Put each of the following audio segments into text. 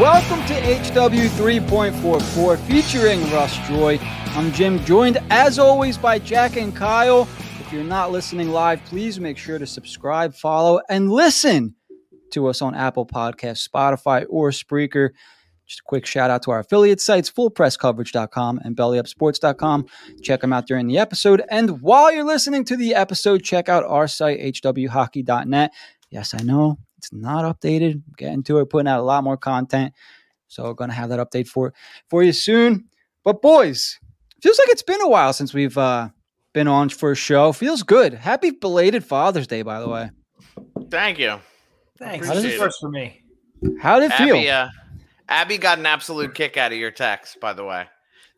Welcome to HW 3.44 featuring Russ Joy. I'm Jim, joined as always by Jack and Kyle. If you're not listening live, please make sure to subscribe, follow, and listen to us on Apple Podcasts, Spotify, or Spreaker. Just a quick shout out to our affiliate sites, fullpresscoverage.com and bellyupsports.com. Check them out during the episode. And while you're listening to the episode, check out our site, hwhockey.net. Yes, I know it's not updated. Getting to it, putting out a lot more content. So we're gonna have that update for for you soon. But boys, feels like it's been a while since we've uh, been on for a show. Feels good. Happy belated Father's Day, by the way. Thank you. Thanks. How does This it- is first for me. How did it feel? Abby, uh, Abby got an absolute kick out of your text, by the way.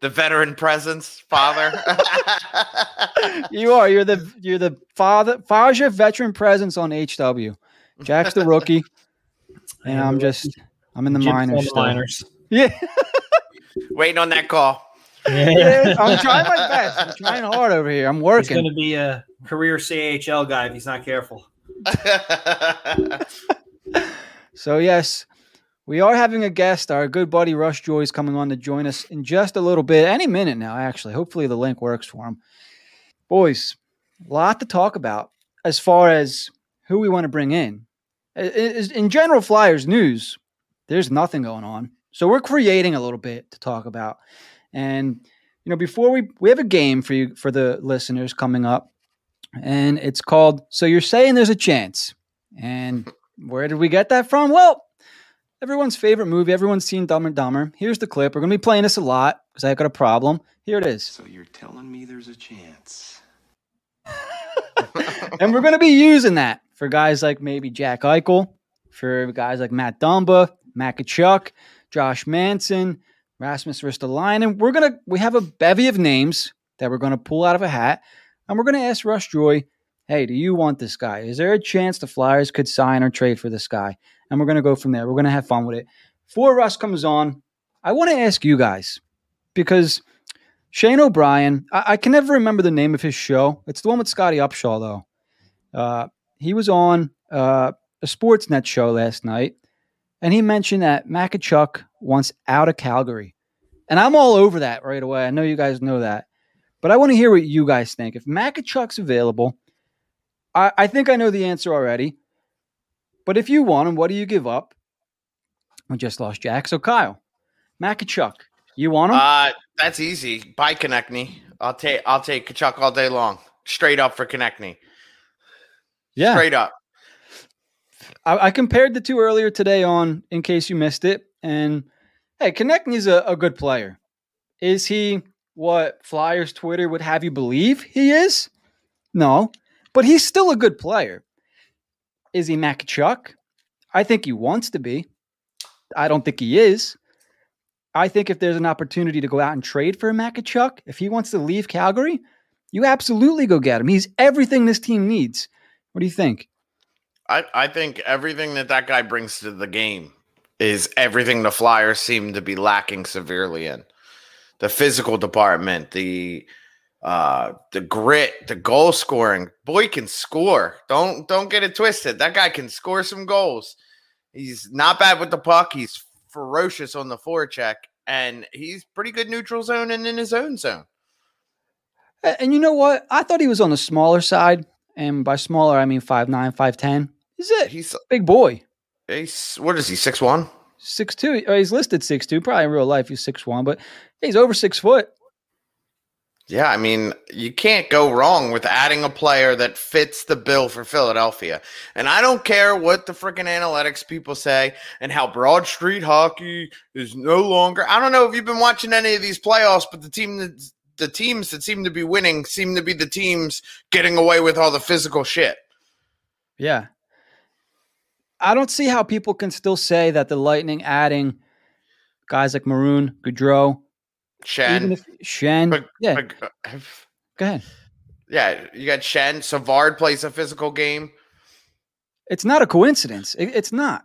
The veteran presence, father. you are. You're the you're the father Faja veteran presence on HW. Jack's the rookie, and I'm just I'm in the Jim's minors. the minors. Yeah, Waiting on that call. yeah, I'm trying my best. I'm trying hard over here. I'm working. He's going to be a career CHL guy if he's not careful. So yes, we are having a guest. Our good buddy Russ Joy is coming on to join us in just a little bit, any minute now. Actually, hopefully the link works for him. Boys, a lot to talk about as far as who we want to bring in. In general, Flyers news, there's nothing going on. So we're creating a little bit to talk about. And you know, before we we have a game for you for the listeners coming up, and it's called "So You're Saying There's a Chance." And where did we get that from? Well, everyone's favorite movie. Everyone's seen Dumb and Dumber. Here's the clip. We're gonna be playing this a lot because I've got a problem. Here it is. So you're telling me there's a chance? and we're going to be using that for guys like maybe Jack Eichel, for guys like Matt Dumba, Matt Tkachuk, Josh Manson, Rasmus Ristolainen. We're gonna we have a bevy of names that we're to pull out of a hat, and we're to ask Russ Joy, "Hey, do you want this guy? Is there a chance the Flyers could sign or trade for this guy?" And we're to go from there. We're to have fun with it. Before Russ comes on, I want to ask you guys because Shane O'Brien, I, I can never remember the name of his show. It's the one with Scottie Upshall, though. Uh, he was on uh, a Sportsnet show last night, and he mentioned that Makachuk wants out of Calgary. And I'm all over that right away. I know you guys know that. But I want to hear what you guys think. If Makachuk's available, I, I think I know the answer already. But if you want him, what do you give up? We just lost Jack. So, Kyle, Makachuk, you want him? uh, that's easy. Buy Konecny. I'll take I'll take Tkachuk all day long. Straight up for Konecny. Yeah. Straight up. I, I compared the two earlier today on in case you missed it. And hey, Konecny's a, a good player. Is he what Flyers Twitter would have you believe he is? No, but he's still a good player. Is he Makachuk? I think he wants to be. I don't think he is. I think if there's an opportunity to go out and trade for a Makachuk, if he wants to leave Calgary, you absolutely go get him. He's everything this team needs. What do you think? I, I think everything that that guy brings to the game is everything the Flyers seem to be lacking severely in. The physical department, the uh the grit, the goal scoring. Boy can score. Don't don't get it twisted. That guy can score some goals. He's not bad with the puck. He's ferocious on the forecheck and he's pretty good neutral zone and in his own zone. And you know what? I thought he was on the smaller side. And by smaller, I mean 5'9, 5'10. He's a big boy. he's what is he? 6'1? 6'2. Or he's listed six two. Probably in real life, he's six one, but he's over six foot. Yeah, I mean, you can't go wrong with adding a player that fits the bill for Philadelphia. And I don't care what the freaking analytics people say and how Broad Street hockey is no longer. I don't know if you've been watching any of these playoffs, but the team that the teams that seem to be winning seem to be the teams getting away with all the physical shit. Yeah. I don't see how people can still say that the Lightning adding guys like Maroon, Goodrow, Shen, if Shen. but- yeah, but- uh, go ahead. yeah, you got Shen. Savard plays a physical game. It's not a coincidence. It- it's not.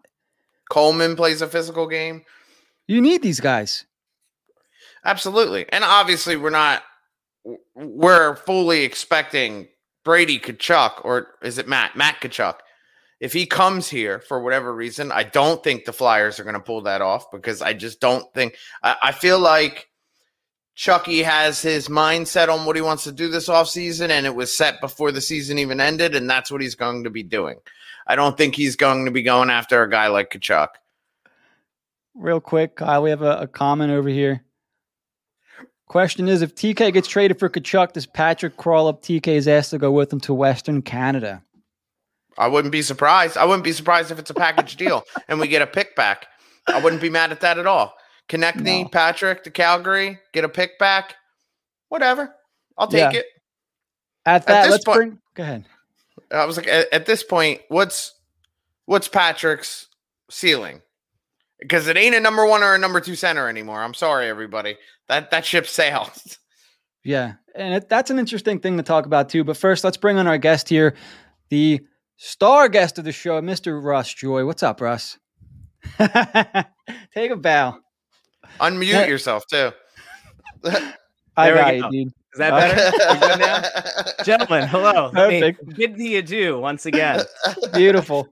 Coleman plays a physical game. You need these guys. Absolutely. And obviously we're not we're fully expecting Brady Tkachuk or is it Matt? Matt Tkachuk if he comes here for whatever reason, I don't think the Flyers are going to pull that off because I just don't think. I, I feel like Chucky has his mindset on what he wants to do this offseason, and it was set before the season even ended, and that's what he's going to be doing. I don't think he's going to be going after a guy like Tkachuk. Real quick, Kyle, we have a, a comment over here. Question is if TK gets traded for Tkachuk, does Patrick crawl up TK's ass to go with him to Western Canada? I wouldn't be surprised. I wouldn't be surprised if it's a package deal and we get a pick back. I wouldn't be mad at that at all. Konecny, No. Patrick to Calgary, get a pick back. Whatever. I'll take Yeah. it. At that, this let's point- bring. Go ahead. I was like, at, at this point, what's what's Patrick's ceiling? Because it ain't a number one or a number two center anymore. I'm sorry, everybody. That that ship sailed. Yeah, and it, that's an interesting thing to talk about too. But first, let's bring on our guest here, the star guest of the show, Mr. Russ Joy. What's up, Russ? Take a bow. Unmute Yeah. yourself too. I There got go. you, dude. Is that better? We good now? Gentlemen, hello. Let me Perfect. Bid to you do once again. Beautiful.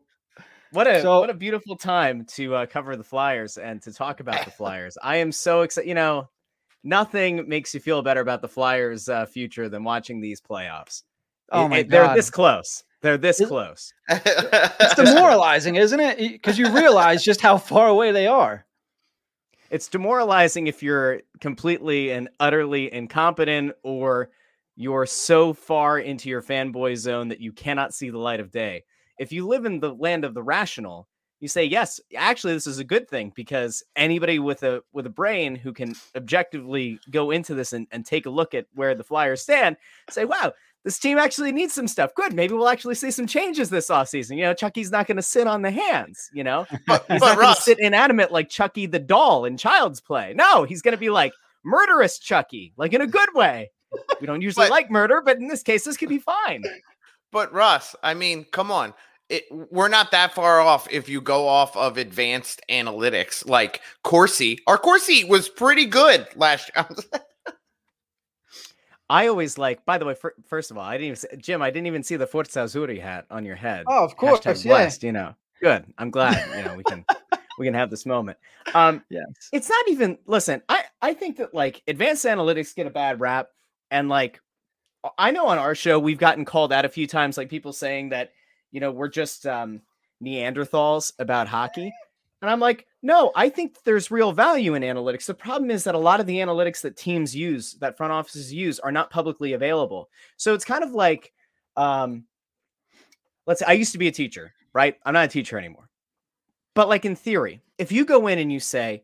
What a So- what a beautiful time to uh, cover the Flyers and to talk about the Flyers. I am so excited. You know, nothing makes you feel better about the Flyers' uh, future than watching these playoffs. Oh It- my it- they're this close. They're this Is- close. it's demoralizing, isn't it? Because you realize just how far away they are. It's demoralizing if you're completely and utterly incompetent or you're so far into your fanboy zone that you cannot see the light of day. If you live in the land of the rational, you say yes, actually this is a good thing because anybody with a with a brain who can objectively go into this and, and take a look at where the Flyers stand, say, wow, this team actually needs some stuff. Good. Maybe we'll actually see some changes this offseason. You know, Chucky's not going to sit on the hands, you know. but, He's but not going to sit inanimate like Chucky the doll in Child's Play. No, he's going to be like murderous Chucky, like in a good way. We don't usually But- like murder, but in this case, this could be fine. But Russ, I mean, come on. It, we're not that far off if you go off of advanced analytics like Corsi. Our Corsi was pretty good last year. I always like. By the way, fir- first of all, I didn't even see, Jim. I didn't even see the Forza Zuri hat on your head. Oh, of Hashtag blessed, you know. Good. I'm glad. You know we can we can have this moment. Um, Yes. it's not even listen i i think that like advanced analytics get a bad rap and like i know on our show we've gotten called out a few times like people saying that you know we're just um neanderthals about hockey. And i'm like no i think there's real value in analytics. The problem is that a lot of the analytics that teams use that front offices use are not publicly available. So it's kind of like um let's say i used to be a teacher right? I'm not a teacher anymore. But like in theory if you go in and you say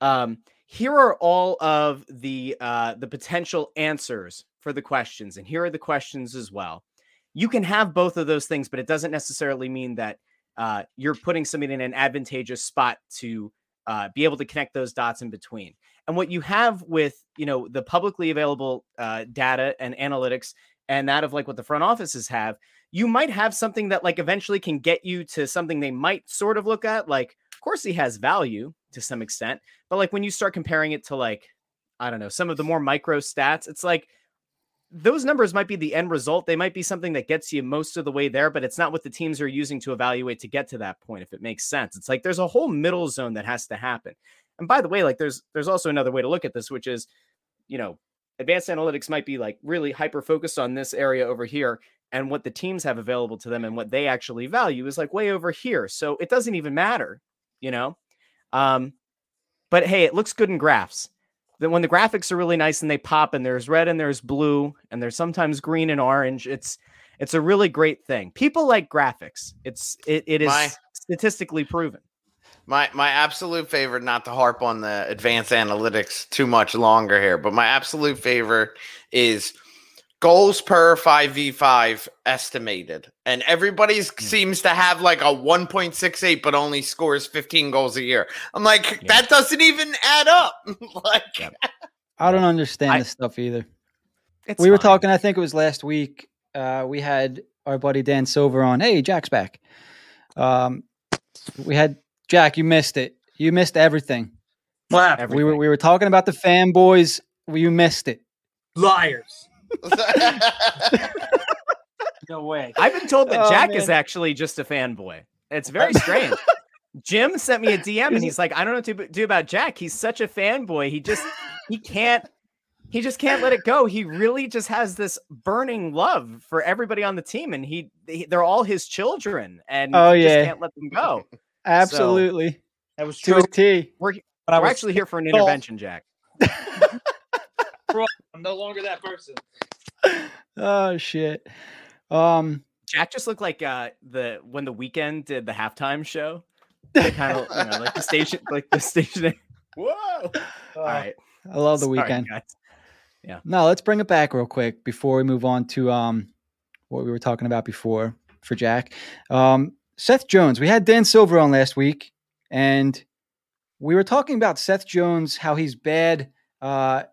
um, here are all of the uh, the potential answers for the questions, and here are the questions as well. You can have both of those things, but it doesn't necessarily mean that uh, you're putting somebody in an advantageous spot to uh, be able to connect those dots in between. And what you have with you know the publicly available uh, data and analytics, and that of like what the front offices have, you might have something that like eventually can get you to something they might sort of look at. Like, of course, he has value to some extent, but like when you start comparing it to like, I don't know, some of the more micro stats, it's like those numbers might be the end result. They might be something that gets you most of the way there, but it's not what the teams are using to evaluate to get to that point, if it makes sense. It's like there's a whole middle zone that has to happen. And by the way, like there's there's also another way to look at this, which is, you know, advanced analytics might be like really hyper focused on this area over here. And what the teams have available to them and what they actually value is like way over here. So it doesn't even matter, you know? Um, but hey, it looks good in graphs. Then when the graphics are really nice and they pop and there's red and there's blue and there's sometimes green and orange, it's it's a really great thing. People like graphics. It's it, it is My- statistically proven. My my absolute favorite, not to harp on the advanced analytics too much longer here, but my absolute favorite is goals per 5v5 estimated. And everybody seems to have like a 1.68 but only scores 15 goals a year. I'm like Yeah. that doesn't even add up. like Yep. I don't understand I- this stuff either. It's we were talking, I think it was last week. Uh, we had our buddy Dan Silver on. Hey, Jack's back. Um, we had Jack. You missed it. You missed everything. What happened? We were Everything. we were talking about the fanboys. You missed it. Liars. No way. I've been told that Oh, Jack is actually just a fanboy. It's very strange. Jim sent me a DM and he's like, I don't know what to do about Jack. He's such a fanboy. He just he can't he just can't let it go. He really just has this burning love for everybody on the team, and he, he they're all his children, and Oh, he just yeah. can't let them go. Absolutely. That was To true. a T. We're But I we're actually here for an intervention, Jack. I'm no longer that person. Oh shit. Um Jack just looked like uh the when the Weeknd did the halftime show. Kind of you know, like the station, like the station. Whoa! All right, I love the Sorry, Weeknd. guys. Yeah. No, let's bring it back real quick before we move on to um what we were talking about before for Jack. Um Seth Jones. We had Dan Silver on last week and we were talking about Seth Jones, how he's bad uh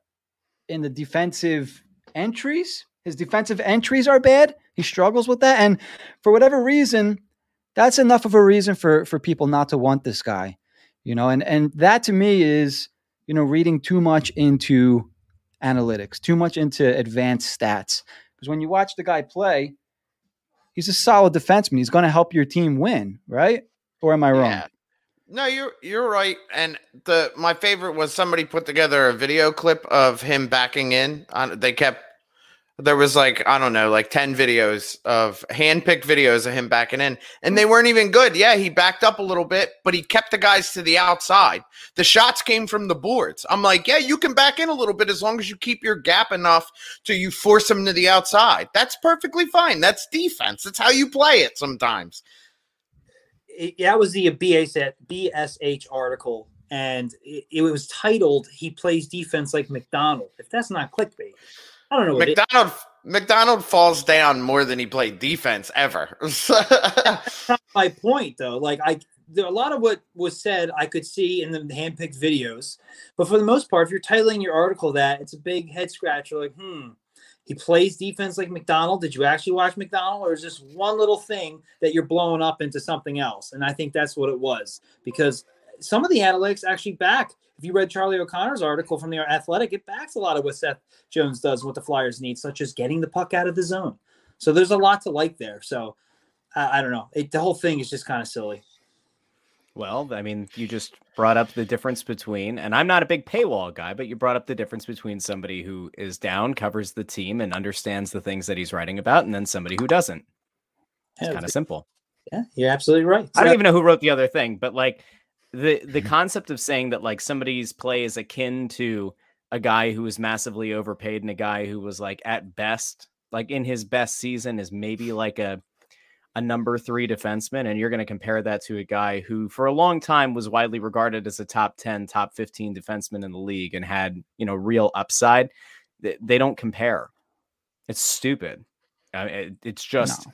in the defensive entries. His defensive entries are bad. He struggles with that. And for whatever reason, that's enough of a reason for for people not to want this guy. You know, and and that to me is, you know, reading too much into analytics, too much into advanced stats. Because when you watch the guy play, he's a solid defenseman. He's going to help your team win, right? Or am I wrong? No, you're you're right. And the my favorite was somebody put together a video clip of him backing in. On they kept there was like I don't know, like ten videos of handpicked videos of him backing in, and they weren't even good. Yeah, he backed up a little bit, but he kept the guys to the outside. The shots came from the boards. I'm like, yeah, you can back in a little bit as long as you keep your gap enough to you force them to the outside. That's perfectly fine. That's defense. That's how you play it sometimes. It, that was the BS, BSH article, and it, it was titled "He Plays Defense Like McDonald." If that's not clickbait, I don't know. McDonald McDonald falls down more than he played defense ever. that's not my point, though. Like I, a lot of what was said, I could see in the handpicked videos, but for the most part, if you're titling your article that, it's a big head scratcher. Like, hmm, he plays defense like McDonald. Did you actually watch McDonald, or is this one little thing that you're blowing up into something else? And I think that's what it was because some of the analytics actually back. If you read Charlie O'Connor's article from the Athletic, it backs a lot of what Seth Jones does, what the Flyers need, such as getting the puck out of the zone. So there's a lot to like there. So I, I don't know. It, the whole thing is just kind of silly. Well, I mean, you just brought up the difference between, and I'm not a big paywall guy, but you brought up the difference between somebody who is down, covers the team, and understands the things that he's writing about, and then somebody who doesn't. It's Yeah, kind of simple. yeah, you're absolutely right. I don't even know who wrote the other thing, but like the the concept of saying that like somebody's play is akin to a guy who was massively overpaid and a guy who was like at best, like in his best season, is maybe like a a number three defenseman, and you're going to compare that to a guy who, for a long time, was widely regarded as a top ten, top fifteen defenseman in the league and had you know real upside. They, don't compare. It's stupid. I mean, it's just No.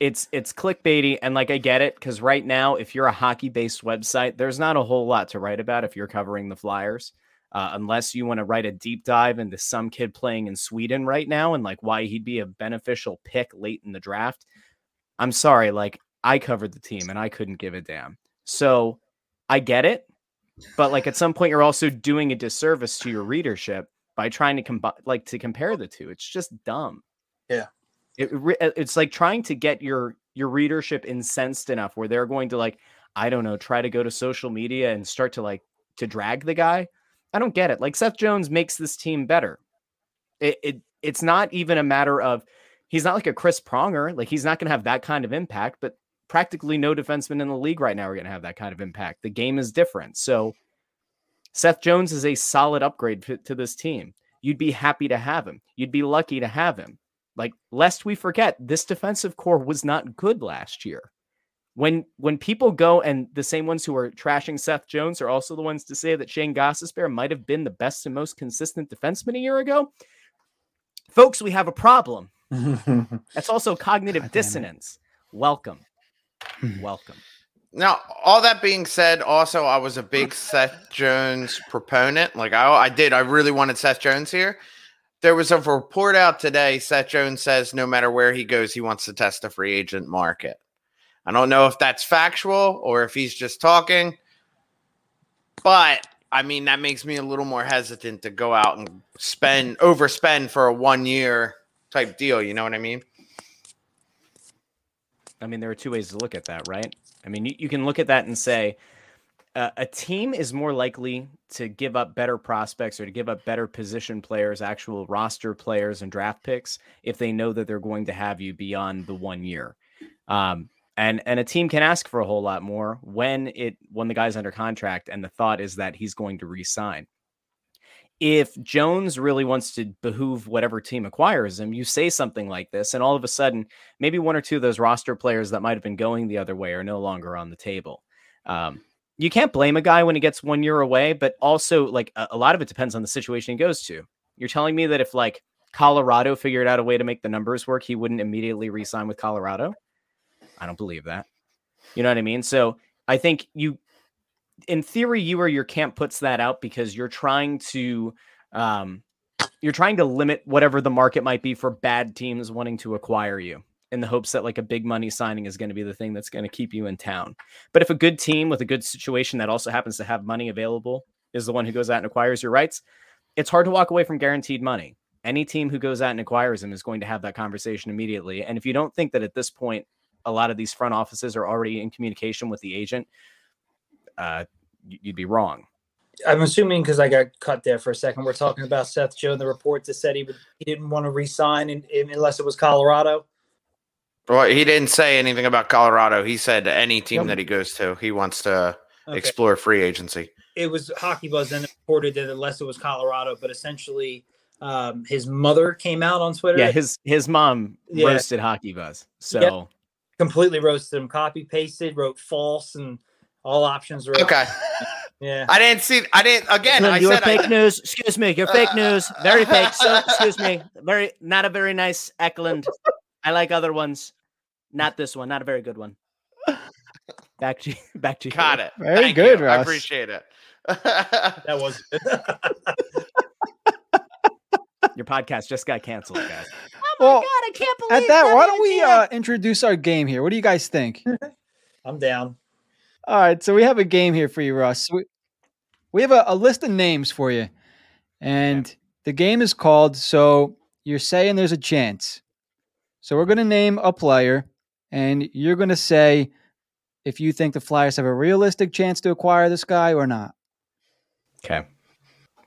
it's it's clickbaity and like I get it because right now if you're a hockey based website, there's not a whole lot to write about if you're covering the Flyers. Uh, unless you want to write a deep dive into some kid playing in Sweden right now and like why he'd be a beneficial pick late in the draft. I'm sorry, like I covered the team and I couldn't give a damn. So I get it, but like at some point you're also doing a disservice to your readership by trying to combine like to compare the two. It's just dumb. Yeah. It, re- it's like trying to get your your readership incensed enough where they're going to like I don't know, try to go to social media and start to like to drag the guy. I don't get it. Like Seth Jones makes this team better. It, it it's not even a matter of he's not like a Chris Pronger. Like he's not going to have that kind of impact, but practically no defenseman in the league right now are going to have that kind of impact. The game is different. So Seth Jones is a solid upgrade to, this team. You'd be happy to have him. You'd be lucky to have him. Like lest we forget, this defensive corps was not good last year. When when people go and the same ones who are trashing Seth Jones are also the ones to say that Shane Gostisbehere might have been the best and most consistent defenseman a year ago, folks, we have a problem. That's also cognitive God dissonance. Welcome. Hmm. Welcome. Now, all that being said, also I was a big Seth Jones proponent. Like I, I did, I really wanted Seth Jones here. There was a report out today. Seth Jones says no matter where he goes, he wants to test the free agent market. I don't know if that's factual or if he's just talking, but I mean that makes me a little more hesitant to go out and spend overspend for a one year type deal. You know what I mean? I mean, there are two ways to look at that, right? I mean, you, you can look at that and say uh, a team is more likely to give up better prospects or to give up better position players, actual roster players, and draft picks if they know that they're going to have you beyond the one year. Um, and and a team can ask for a whole lot more when it when the guy's under contract and the thought is that he's going to re-sign if Jones really wants to behoove whatever team acquires him, you say something like this, and all of a sudden, maybe one or two of those roster players that might have been going the other way are no longer on the table. Um, you can't blame a guy when he gets one year away, but also, like, a, a lot of it depends on the situation he goes to. You're telling me that if, like, Colorado figured out a way to make the numbers work, he wouldn't immediately re sign with Colorado? I don't believe that. You know what I mean? So I think you in theory, you or your camp puts that out because you're trying to um, you're trying to limit whatever the market might be for bad teams wanting to acquire you in the hopes that like a big money signing is going to be the thing that's going to keep you in town. But if a good team with a good situation that also happens to have money available is the one who goes out and acquires your rights, it's hard to walk away from guaranteed money. Any team who goes out and acquires them is going to have that conversation immediately. And if you don't think that at this point a lot of these front offices are already in communication with the agent, uh, you'd be wrong. I'm assuming because I got cut there for a second. We're talking about Seth Jones. The report that said he would, he didn't want to resign in, in, unless it was Colorado. Well, he didn't say anything about Colorado. He said any team yep. that he goes to, he wants to okay. explore free agency. It was Hockey Buzz then reported that unless it was Colorado, but essentially um, his mother came out on Twitter. Yeah, his his mom yeah. roasted Hockey Buzz. So yep. completely roasted him, copy pasted, wrote false and all options are okay. Yeah. I didn't see. I didn't. Again, I you're said fake I, news. Excuse me. You're fake news. Very fake. So, excuse me. Very not a very nice Eklund. I like other ones. Not this one. Not a very good one. Back to you. back to you. Got it. Very Thank good. Ross. I appreciate it. that was Your podcast just got canceled, guys. Oh my well, god, I can't believe at that. Why don't we uh, introduce our game here? What do you guys think? I'm down. All right, so we have a game here for you, Russ. We, we have a, a list of names for you, and yeah. the game is called "So You're Saying There's a Chance." So we're going to name a player, and you're going to say if you think the Flyers have a realistic chance to acquire this guy or not. Okay,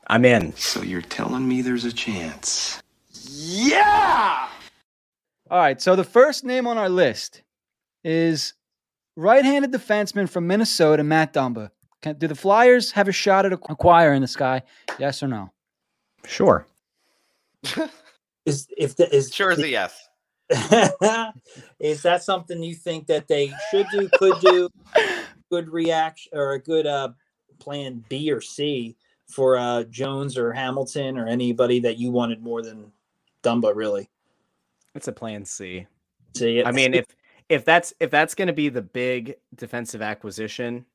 I'm in. So you're telling me there's a chance? Yeah. All right. So the first name on our list is right-handed defenseman from Minnesota, Matt Dumba. Can, do the Flyers have a shot at acquiring this guy? Yes or no? Sure. is if the, is sure is a yes. is that something you think that they should do, could do, good reaction or a good uh, plan B or C for uh, Jones or Hamilton or anybody that you wanted more than Dumba? Really, it's a plan C. See, I mean, if if that's if that's going to be the big defensive acquisition,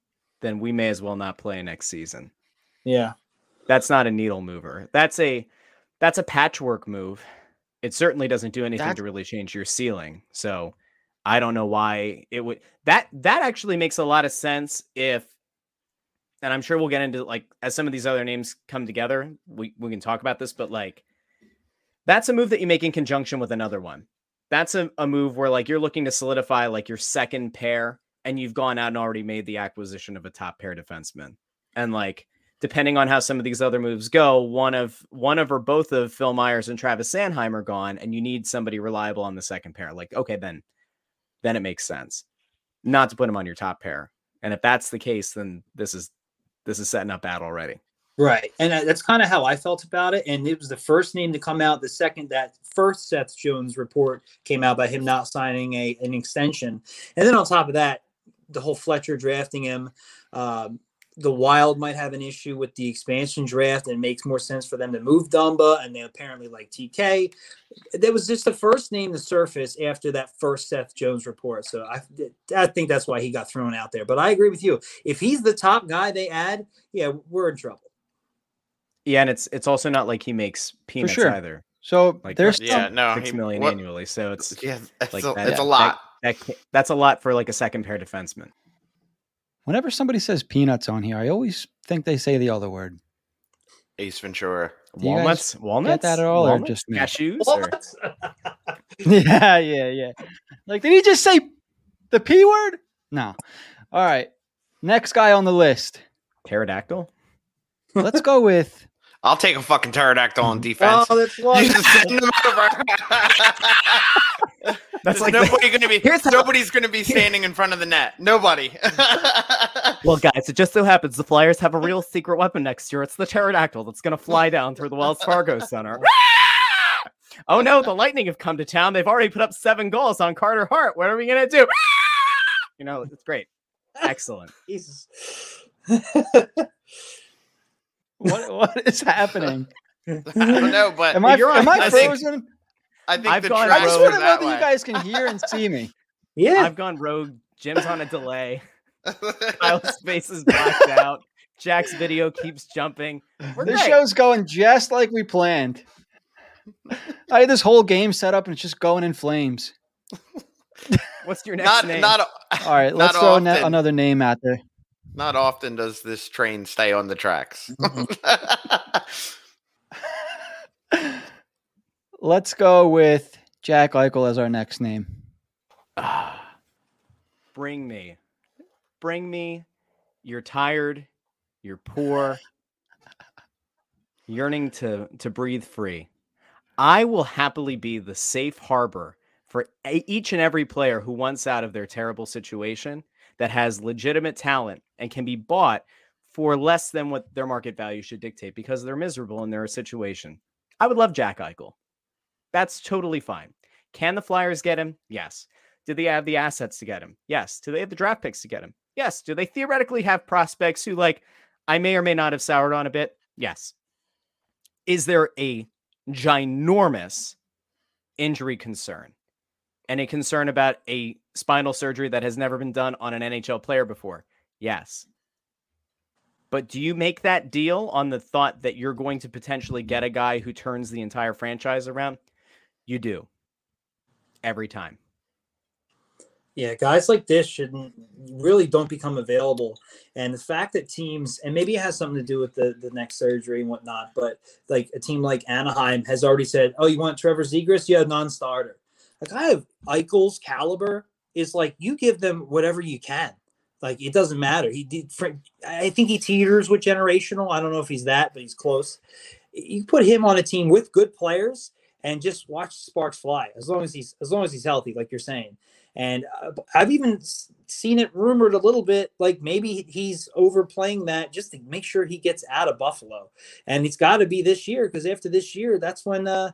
then we may as well not play next season. Yeah. That's not a needle mover. That's a that's a patchwork move. It certainly doesn't do anything to really change your ceiling. So I don't know why it would that that actually makes a lot of sense if and I'm sure we'll get into like as some of these other names come together, we, we can talk about this, but like that's a move that you make in conjunction with another one that's a, a move where like you're looking to solidify like your second pair and you've gone out and already made the acquisition of a top pair defenseman. And like depending on how some of these other moves go, one of one of or both of Phil Myers and Travis Sanheim are gone, and you need somebody reliable on the second pair. Like, okay, then then it makes sense not to put him on your top pair. And if that's the case, then this is this is setting up bad already. Right. And that's kind of how I felt about it. And it was the first name to come out. The second that first Seth Jones report came out by him not signing a an extension. And then on top of that, the whole Fletcher drafting him. Um, the Wild might have an issue with the expansion draft and makes more sense for them to move Dumba and they apparently like TK. That was just the first name to surface after that first Seth Jones report. So I, I think that's why he got thrown out there. But I agree with you. If he's the top guy they add, yeah, we're in trouble. Yeah, and it's it's also not like he makes peanuts sure. either. So like there's yeah, no six he, million what, annually. So it's yeah, it's, like a, that, it's a lot. That, that, that's a lot for like a second pair defenseman. Whenever somebody says peanuts on here, I always think they say the other word. Ace Ventura. Walnuts, walnuts. Get that at all, walnuts? or just cashews? Or... yeah, yeah, yeah. Like, did he just say The P word? No. All right. Next guy on the list. Pterodactyl. Let's go with I'll take a fucking pterodactyl on defense. Oh, that's You one. just send them over. That's There's like the- going to be. Here's how- nobody's going to be standing in front of the net. Nobody. Well, guys, it just so happens the Flyers have a real secret weapon next year. It's the pterodactyl that's going to fly down through the Wells Fargo Center. oh no, the Lightning have come to town. They've already put up seven goals on Carter Hart. What are we going to do? you know, it's great. Excellent. Jesus. What what is happening? I don't know, but Am I You're am on- I I think- frozen? I think I've the gone I just want to know that that you guys can hear and see me. yeah. I've gone rogue. Jim's on a delay. Kyle's face is blacked out. Jack's video keeps jumping. We're This great. show's going just like we planned. I had this whole game set up and it's just going in flames. What's your next not name? not All right, let's throw ne- often. another name out there. Not often does this train stay on the tracks. Let's go with Jack Eichel as our next name. Ah, bring me, bring me. You're tired. You're poor. Yearning to to breathe free. I will happily be the safe harbor for a- each and every player who wants out of their terrible situation that has legitimate talent and can be bought for less than what their market value should dictate because they're miserable in their situation. I would love Jack Eichel. That's totally fine. Can the Flyers get him? Yes. Do they have the assets to get him? Yes. Do they have the draft picks to get him? Yes. Do they theoretically have prospects who, like, I may or may not have soured on a bit? Yes. Is there a ginormous injury concern and a concern about a spinal surgery that has never been done on an NHL player before? Yes. But do you make that deal on the thought that you're going to potentially get a guy who turns the entire franchise around? You do. Every time. Yeah, guys like this shouldn't really don't become available. And the fact that teams, and maybe it has something to do with the, the neck surgery and whatnot, but like a team like Anaheim has already said, Oh, you want Trevor Zegras? Yeah, non-starter. A guy of Eichel's caliber is like you give them whatever you can. Like it doesn't matter. He did. For, I think he teeters with generational. I don't know if he's that, but he's close. You put him on a team with good players and just watch sparks fly. As long as he's as long as he's healthy, like you're saying. And uh, I've even seen it rumored a little bit, like maybe he's overplaying that just to make sure he gets out of Buffalo. And it's got to be this year because after this year, that's when uh,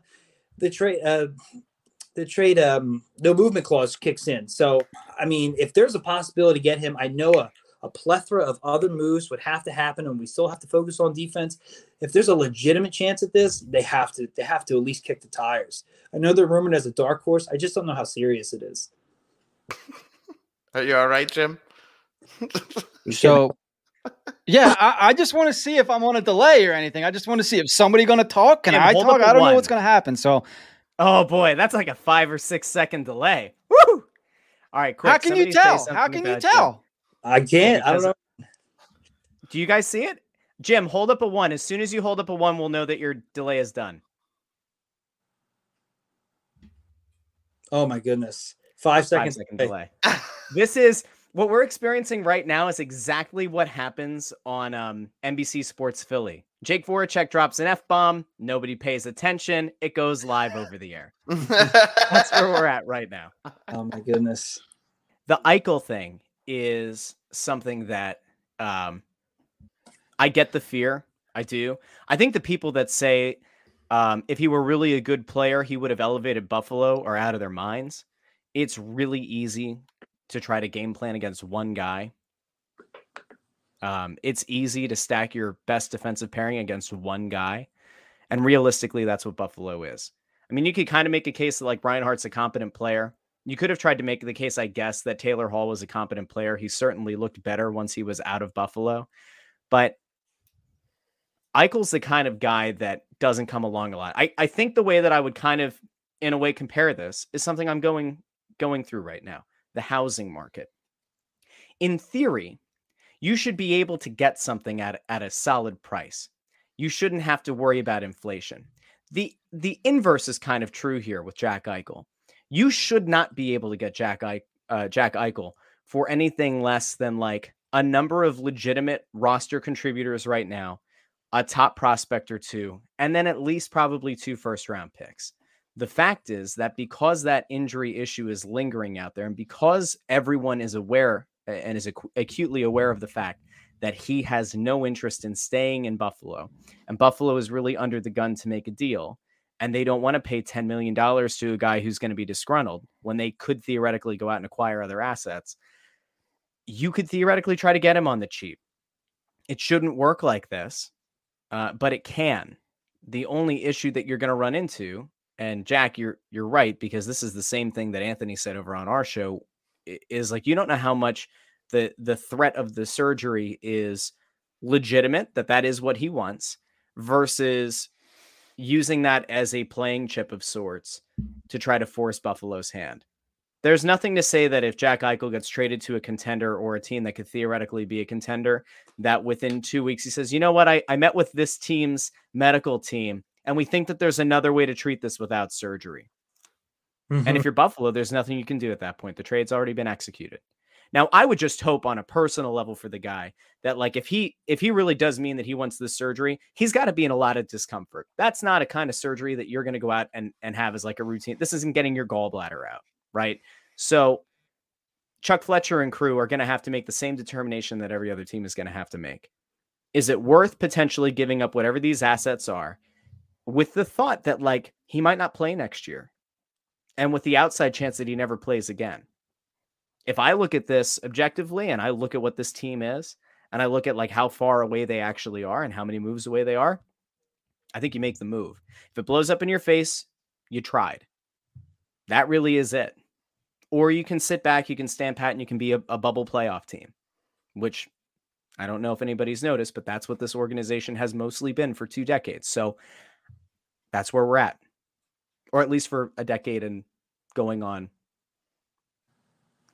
the trade uh, the trade um, no movement clause kicks in. So I mean, if there's a possibility to get him, I know a, a plethora of other moves would have to happen, and we still have to focus on defense. If there's a legitimate chance at this, they have to they have to at least kick the tires. I know they're rumored as a dark horse. I just don't know how serious it is. Are you all right, Jim? So, yeah, I, I just want to see if I'm on a delay or anything. I just want to see if somebody going to talk. Can Jim, I talk? up a I don't know what's going to happen. So, Oh boy, that's like a five or six second delay. Woo! All right, quick. how can you tell? How can you about Jim. tell? I can't. I don't know. Do you guys see it? Jim, hold up a one. As soon as you hold up a one, we'll know that your delay is done. Oh my goodness. Five Five seconds. second delay. delay. This is what we're experiencing right now is exactly what happens on um, NBC Sports Philly. Jake Voracek drops an F bomb. Nobody pays attention. It goes live over the air. That's where we're at right now. Oh my goodness. the Eichel thing is something that um, I get the fear. I do. I think the people that say um, if he were really a good player, he would have elevated Buffalo are out of their minds. It's really easy to try to game plan against one guy. Um, it's easy to stack your best defensive pairing against one guy. And realistically, that's what Buffalo is. I mean, you could kind of make a case that like Brian Hart's a competent player. You could have tried to make the case, I guess, that Taylor Hall was a competent player. He certainly looked better once he was out of Buffalo. But Eichel's the kind of guy that doesn't come along a lot. I, I think the way that I would kind of, in a way, compare this is something I'm going going through right now: the housing market. In theory, you should be able to get something at, at a solid price. You shouldn't have to worry about inflation. The the inverse is kind of true here with Jack Eichel. You should not be able to get Jack uh, Jack Eichel for anything less than like a number of legitimate roster contributors right now, a top prospect or two, and then at least probably two first round picks. The fact is that because that injury issue is lingering out there, and because everyone is aware and is ac- acutely aware of the fact that he has no interest in staying in Buffalo, and Buffalo is really under the gun to make a deal, and they don't want to pay $10 million to a guy who's going to be disgruntled when they could theoretically go out and acquire other assets. You could theoretically try to get him on the cheap. It shouldn't work like this, uh, but it can. The only issue that you're going to run into, and Jack, you're you're right because this is the same thing that Anthony said over on our show, is like you don't know how much the the threat of the surgery is legitimate that that is what he wants versus using that as a playing chip of sorts to try to force Buffalo's hand. There's nothing to say that if Jack Eichel gets traded to a contender or a team that could theoretically be a contender, that within two weeks he says, you know what, I, I met with this team's medical team and we think that there's another way to treat this without surgery. Mm-hmm. And if you're Buffalo, there's nothing you can do at that point. The trade's already been executed. Now, I would just hope on a personal level for the guy that like if he if he really does mean that he wants this surgery, he's got to be in a lot of discomfort. That's not a kind of surgery that you're going to go out and and have as like a routine. This isn't getting your gallbladder out, right? So Chuck Fletcher and crew are going to have to make the same determination that every other team is going to have to make. Is it worth potentially giving up whatever these assets are with the thought that like he might not play next year and with the outside chance that he never plays again? if I look at this objectively and I look at what this team is and I look at like how far away they actually are and how many moves away they are, I think you make the move. If it blows up in your face, you tried. That really is it. Or you can sit back, you can stand pat, and you can be a, a bubble playoff team, which I don't know if anybody's noticed, but that's what this organization has mostly been for two decades. So that's where we're at, or at least for a decade and going on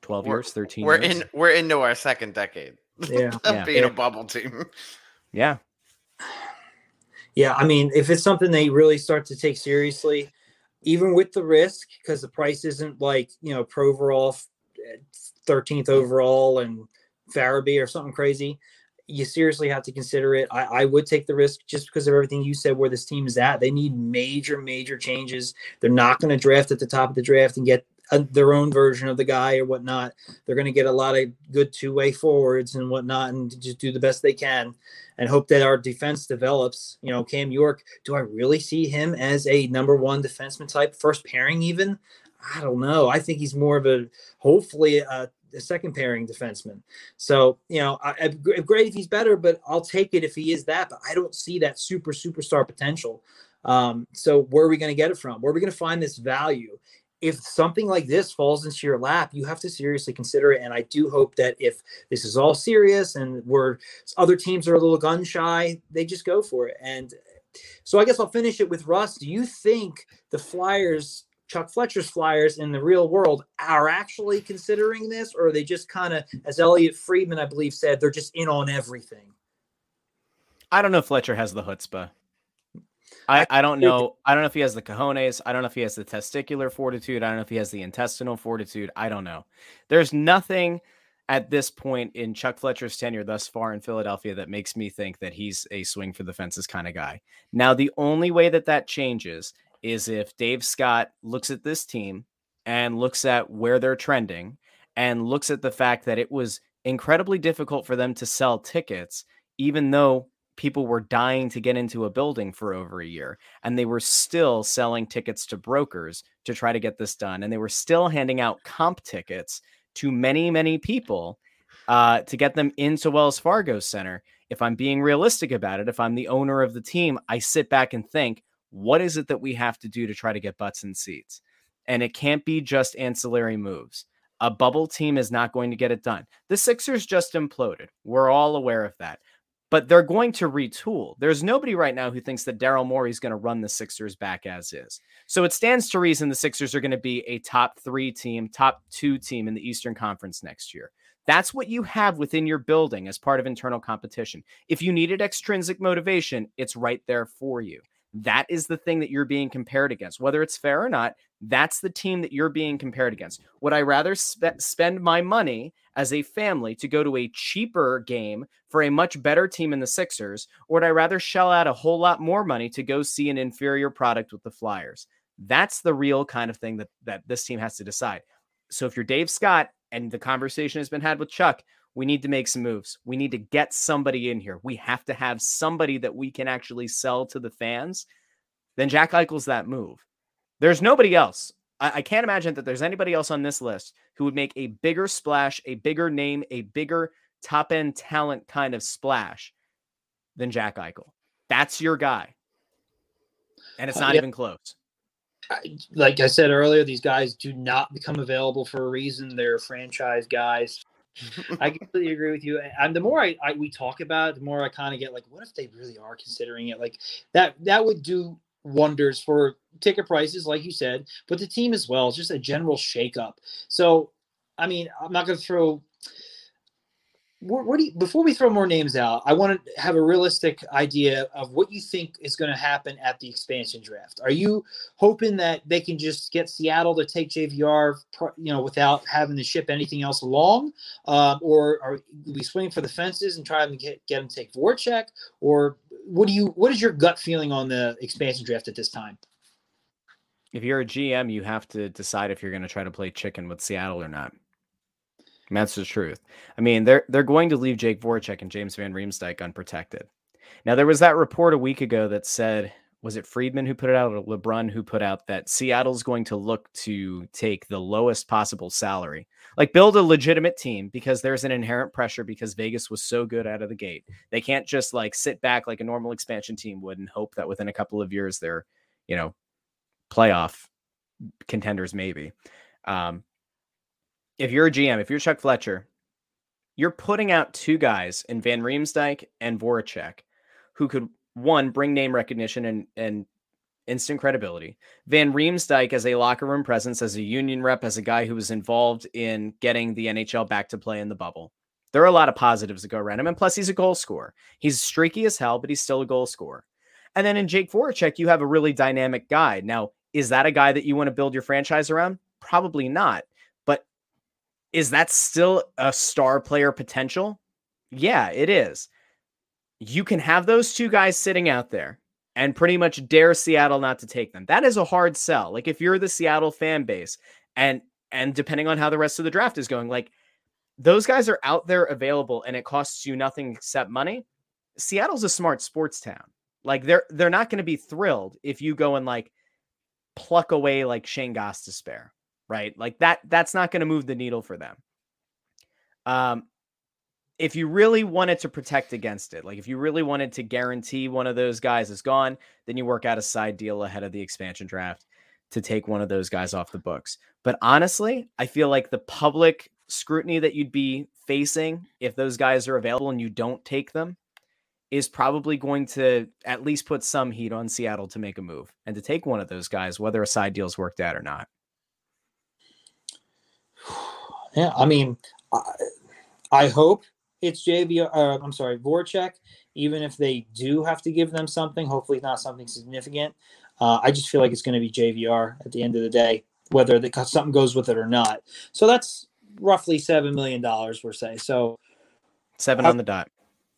12 we're, years, 13 we're years. in we're into our second decade. Yeah. of being yeah. a bubble team. Yeah. Yeah, I mean, if it's something they really start to take seriously, even with the risk, because the price isn't like you know Provorov, eh, thirteenth overall, and Farabee or something crazy, you seriously have to consider it. I, I would take the risk just because of everything you said where this team is at. They need major, major changes. They're not going to draft at the top of the draft and get a, their own version of the guy or whatnot. They're going to get a lot of good two way forwards and whatnot and just do the best they can and hope that our defense develops. You know, Cam York, do I really see him as a number one defenseman type, first pairing even? I don't know. I think he's more of a hopefully a, a second pairing defenseman. So, you know, I, I, great if he's better, but I'll take it if he is that. But I don't see that super superstar potential. Um, so where are we going to get it from? Where are we going to find this value? if something like this falls into your lap, you have to seriously consider it. And I do hope that if this is all serious and where other teams are a little gun shy, they just go for it. And so I guess I'll finish it with Russ. Do you think the Flyers, Chuck Fletcher's Flyers in the real world, are actually considering this, or are they just kind of, as Elliotte Friedman, I believe, said, they're just in on everything? I don't know if Fletcher has the chutzpah. I, I don't know. I don't know if he has the cojones. I don't know if he has the testicular fortitude. I don't know if he has the intestinal fortitude. I don't know. There's nothing at this point in Chuck Fletcher's tenure thus far in Philadelphia that makes me think that he's a swing for the fences kind of guy. Now, the only way that that changes is if Dave Scott looks at this team and looks at where they're trending and looks at the fact that it was incredibly difficult for them to sell tickets, even though people were dying to get into a building for over a year and they were still selling tickets to brokers to try to get this done and they were still handing out comp tickets to many many people uh, to get them into wells fargo center. If i'm being realistic about it if i'm the owner of the team i sit back and think what is it that we have to do to try to get butts in seats and it can't be just ancillary moves a bubble team is not going to get it done the sixers just imploded we're all aware of that but they're going to retool. There's nobody right now who thinks that Daryl Morey is going to run the Sixers back as is. So it stands to reason the Sixers are going to be a top three team, top two team in the Eastern Conference next year. That's what you have within your building as part of internal competition. If you needed extrinsic motivation, it's right there for you. That is the thing that you're being compared against. Whether it's fair or not, that's the team that you're being compared against. Would I rather spe- spend my money as a family to go to a cheaper game for a much better team in the Sixers, or would I rather shell out a whole lot more money to go see an inferior product with the Flyers? That's the real kind of thing that that this team has to decide. So if you're Dave Scott and the conversation has been had with Chuck, we need to make some moves. We need to get somebody in here. We have to have somebody that we can actually sell to the fans. Then Jack Eichel's that move. There's nobody else. I, I can't imagine that there's anybody else on this list who would make a bigger splash, a bigger name, a bigger top end talent kind of splash than Jack Eichel. That's your guy. And it's Uh, not yeah. even close. Like I said earlier, these guys do not become available for a reason. They're franchise guys. I completely agree with you. And the more I, I we talk about it, the more I kind of get like, what if they really are considering it? Like that that would do wonders for ticket prices, like you said, but the team as well. It's just a general shakeup. So, I mean, I'm not going to throw. What, what do you, before we throw more names out, I want to have a realistic idea of what you think is going to happen at the expansion draft. Are you hoping that they can just get Seattle to take JVR, you know, without having to ship anything else along, um, or are we swinging for the fences and try to get get them to take Voracek, or what do you? What is your gut feeling on the expansion draft at this time? If you're a GM, you have to decide if you're going to try to play chicken with Seattle or not. And that's the truth. I mean, they're they're going to leave Jake Voracek and James Van Riemsdyk unprotected. Now, there was that report a week ago that said, was it Friedman who put it out or LeBrun who put out that Seattle's going to look to take the lowest possible salary, like build a legitimate team because there's an inherent pressure because Vegas was so good out of the gate. They can't just like sit back like a normal expansion team would and hope that within a couple of years they're, you know, playoff contenders maybe. Um, if you're a GM, if you're Chuck Fletcher, you're putting out two guys in Van Riemsdyk and Voracek who could one bring name recognition and and instant credibility. Van Riemsdyk as a locker room presence, as a union rep, as a guy who was involved in getting the NHL back to play in the bubble. There are a lot of positives that go around him, and plus he's a goal scorer. He's streaky as hell, but he's still a goal scorer. And then in Jake Voracek, you have a really dynamic guy. Now, is that a guy that you want to build your franchise around? Probably not. Is that still a star player potential? Yeah, it is. You can have those two guys sitting out there and pretty much dare Seattle not to take them. That is a hard sell. Like if you're the Seattle fan base and and depending on how the rest of the draft is going, like those guys are out there available and it costs you nothing except money. Seattle's a smart sports town. Like they're they're not going to be thrilled if you go and like pluck away like Shane Gostisbehere, right? Like that that's not going to move the needle for them. Um if you really wanted to protect against it, like if you really wanted to guarantee one of those guys is gone, then you work out a side deal ahead of the expansion draft to take one of those guys off the books. But honestly, I feel like the public scrutiny that you'd be facing if those guys are available and you don't take them is probably going to at least put some heat on Seattle to make a move and to take one of those guys, whether a side deal's worked out or not. Yeah, I mean, I, I hope it's JV. Uh, I'm sorry, Voracek. Even if they do have to give them something, hopefully not something significant. Uh, I just feel like it's going to be JVR at the end of the day, whether the, something goes with it or not. So that's roughly seven million dollars, we're saying. So Seven How- on the dot.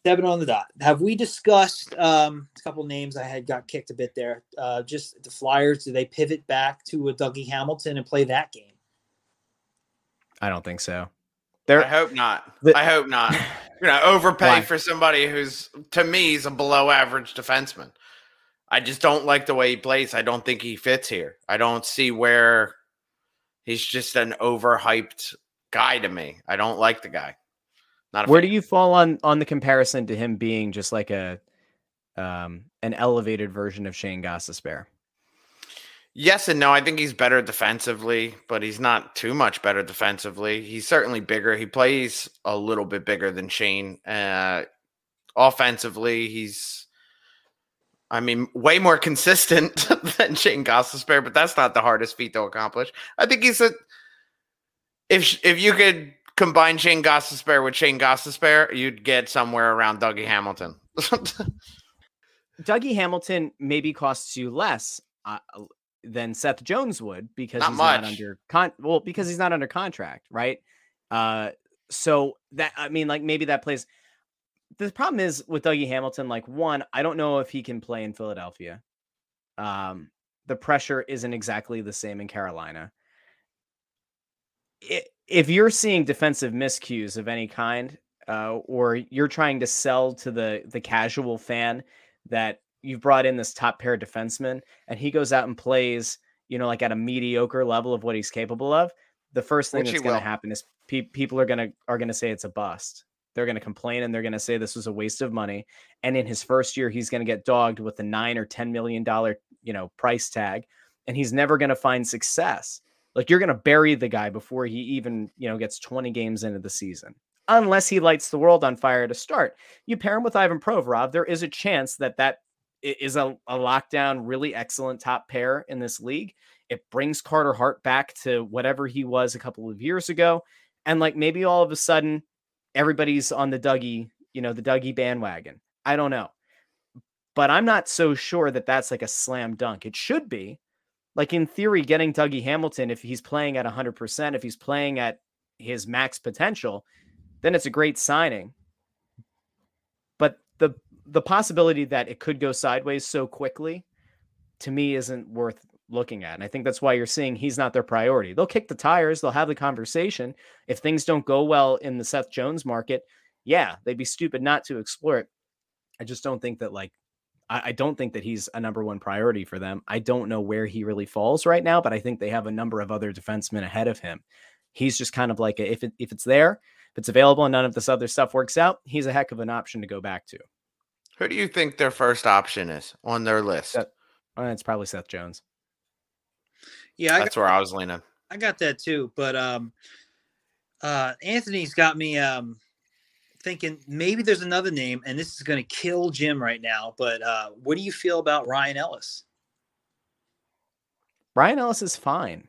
seven on the dot. Have we discussed um, a couple names? I had got kicked a bit there. Uh, just the Flyers. Do they pivot back to a Dougie Hamilton and play that game? I don't think so. I hope not. The- I hope not. You're gonna overpay Why? for somebody who's to me is a below average defenseman. I just don't like the way he plays. I don't think he fits here. I don't see where he's just an overhyped guy to me. I don't like the guy. Not a where fan. do you fall on on the comparison to him being just like a um an elevated version of Shane Gostisbehere? Yes and no. I think he's better defensively, but he's not too much better defensively. He's certainly bigger. He plays a little bit bigger than Shane. Uh, offensively, he's, I mean, way more consistent than Shane Gostisbehere, but that's not the hardest feat to accomplish. I think he's a, if if you could combine Shane Gostisbehere with Shane Gostisbehere, you'd get somewhere around Dougie Hamilton. Dougie Hamilton maybe costs you less uh, than Seth Jones would because Not he's much. not under con well because he's not under contract, right? Uh so that I mean like maybe that plays the problem is with Dougie Hamilton like one, I don't know if he can play in Philadelphia. Um the pressure isn't exactly the same in Carolina. If you're seeing defensive miscues of any kind, uh, or you're trying to sell to the the casual fan that you've brought in this top pair defenseman and he goes out and plays, you know, like at a mediocre level of what he's capable of, the first thing Which that's going to happen is pe- people are going to are going to say it's a bust. They're going to complain and they're going to say this was a waste of money. And in his first year, he's going to get dogged with a nine or ten million dollar, you know, price tag, and he's never going to find success. Like you're going to bury the guy before he even, you know, gets 20 games into the season, unless he lights the world on fire to start. You pair him with Ivan Provorov, there is a chance that that is a, a lockdown, really excellent top pair in this league. It brings Carter Hart back to whatever he was a couple of years ago. And like maybe all of a sudden, everybody's on the Dougie, you know, the Dougie bandwagon. I don't know. But I'm not so sure that that's like a slam dunk. It should be. Like in theory, getting Dougie Hamilton, if he's playing at 100%, if he's playing at his max potential, then it's a great signing. The possibility that it could go sideways so quickly to me isn't worth looking at. And I think that's why you're seeing he's not their priority. They'll kick the tires, they'll have the conversation. If things don't go well in the Seth Jones market, yeah, they'd be stupid not to explore it. I just don't think that like I, I don't think that he's a number one priority for them. I don't know where he really falls right now, but I think they have a number of other defensemen ahead of him. He's just kind of like a, if it, if it's there, if it's available and none of this other stuff works out, he's a heck of an option to go back to. Who do you think their first option is on their list? That- Uh, it's probably Seth Jones. Yeah, I got, That's where I was leaning. I got that too. But um, uh, Anthony's got me um, thinking maybe there's another name, and this is going to kill Jim right now. But uh, what do you feel about Ryan Ellis? Ryan Ellis is fine.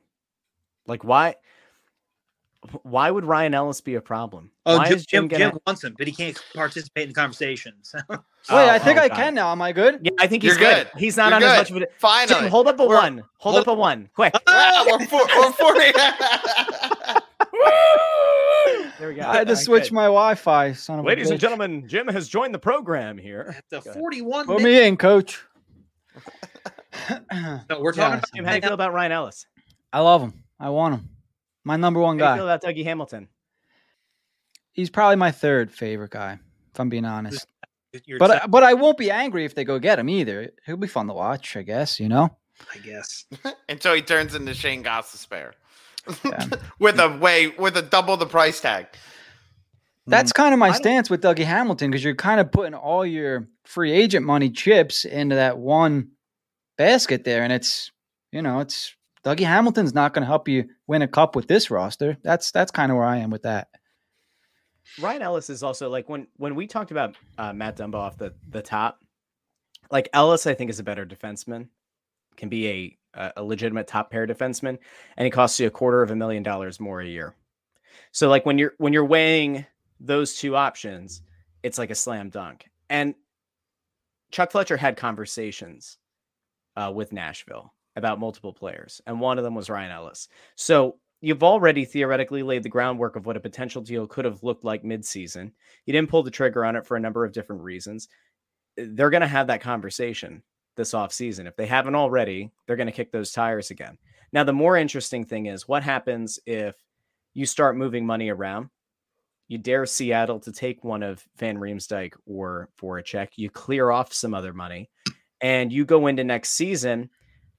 Like why? Why would Ryan Ellis be a problem? Oh, why Jim, is Jim Jim, gonna? Jim wants him, but he can't participate in the conversations. Wait, Oh, I think oh, I God. can now. Am I good? Yeah, I think he's good. good. He's not You're on good. as much of a. Finally, Jim, hold up a We're- one. Hold, hold- up a one. Quick. Ah, we're, four, we're 40. There we go. I had to Okay, switch good. my Wi-Fi. Son of a Ladies and gentlemen, Jim has joined the program here. At the Go 41 Put minute, me in, coach. no, we're talking Yeah. about Jim, how do you feel about Ryan Ellis? I love him. I want him. My number one guy. How do you feel about Dougie Hamilton? He's probably my third favorite guy, if I'm being honest. Your But second, I, uh, but I won't be angry if they go get him either. He'll be fun to watch, I guess. You know. I guess. Until he turns into Shane Gostisbehere. Yeah. with a way with a double the price tag. That's mm. kind of my I don't- stance with Dougie Hamilton because you're kind of putting all your free agent money chips into that one basket there, and it's you know it's Dougie Hamilton's not going to help you win a cup with this roster. That's that's kind of where I am with that. Ryan Ellis is also like when when we talked about uh, Matt Dumba off the the top, like Ellis, I think is a better defenseman, can be a a- legitimate top pair defenseman, and he costs you a quarter of a million dollars more a year. So like when you're when you're weighing those two options, it's like a slam dunk. And Chuck Fletcher had conversations uh, with Nashville about multiple players, and one of them was Ryan Ellis. So you've already theoretically laid the groundwork of what a potential deal could have looked like midseason. You didn't pull the trigger on it for a number of different reasons. Eh, they're going to have that conversation this offseason. If they haven't already, they're going to kick those tires again. Now, the more interesting thing is what happens if you start moving money around? You dare Seattle to take one of Van Riemsdyk or Voracek. You clear off some other money, and you go into next season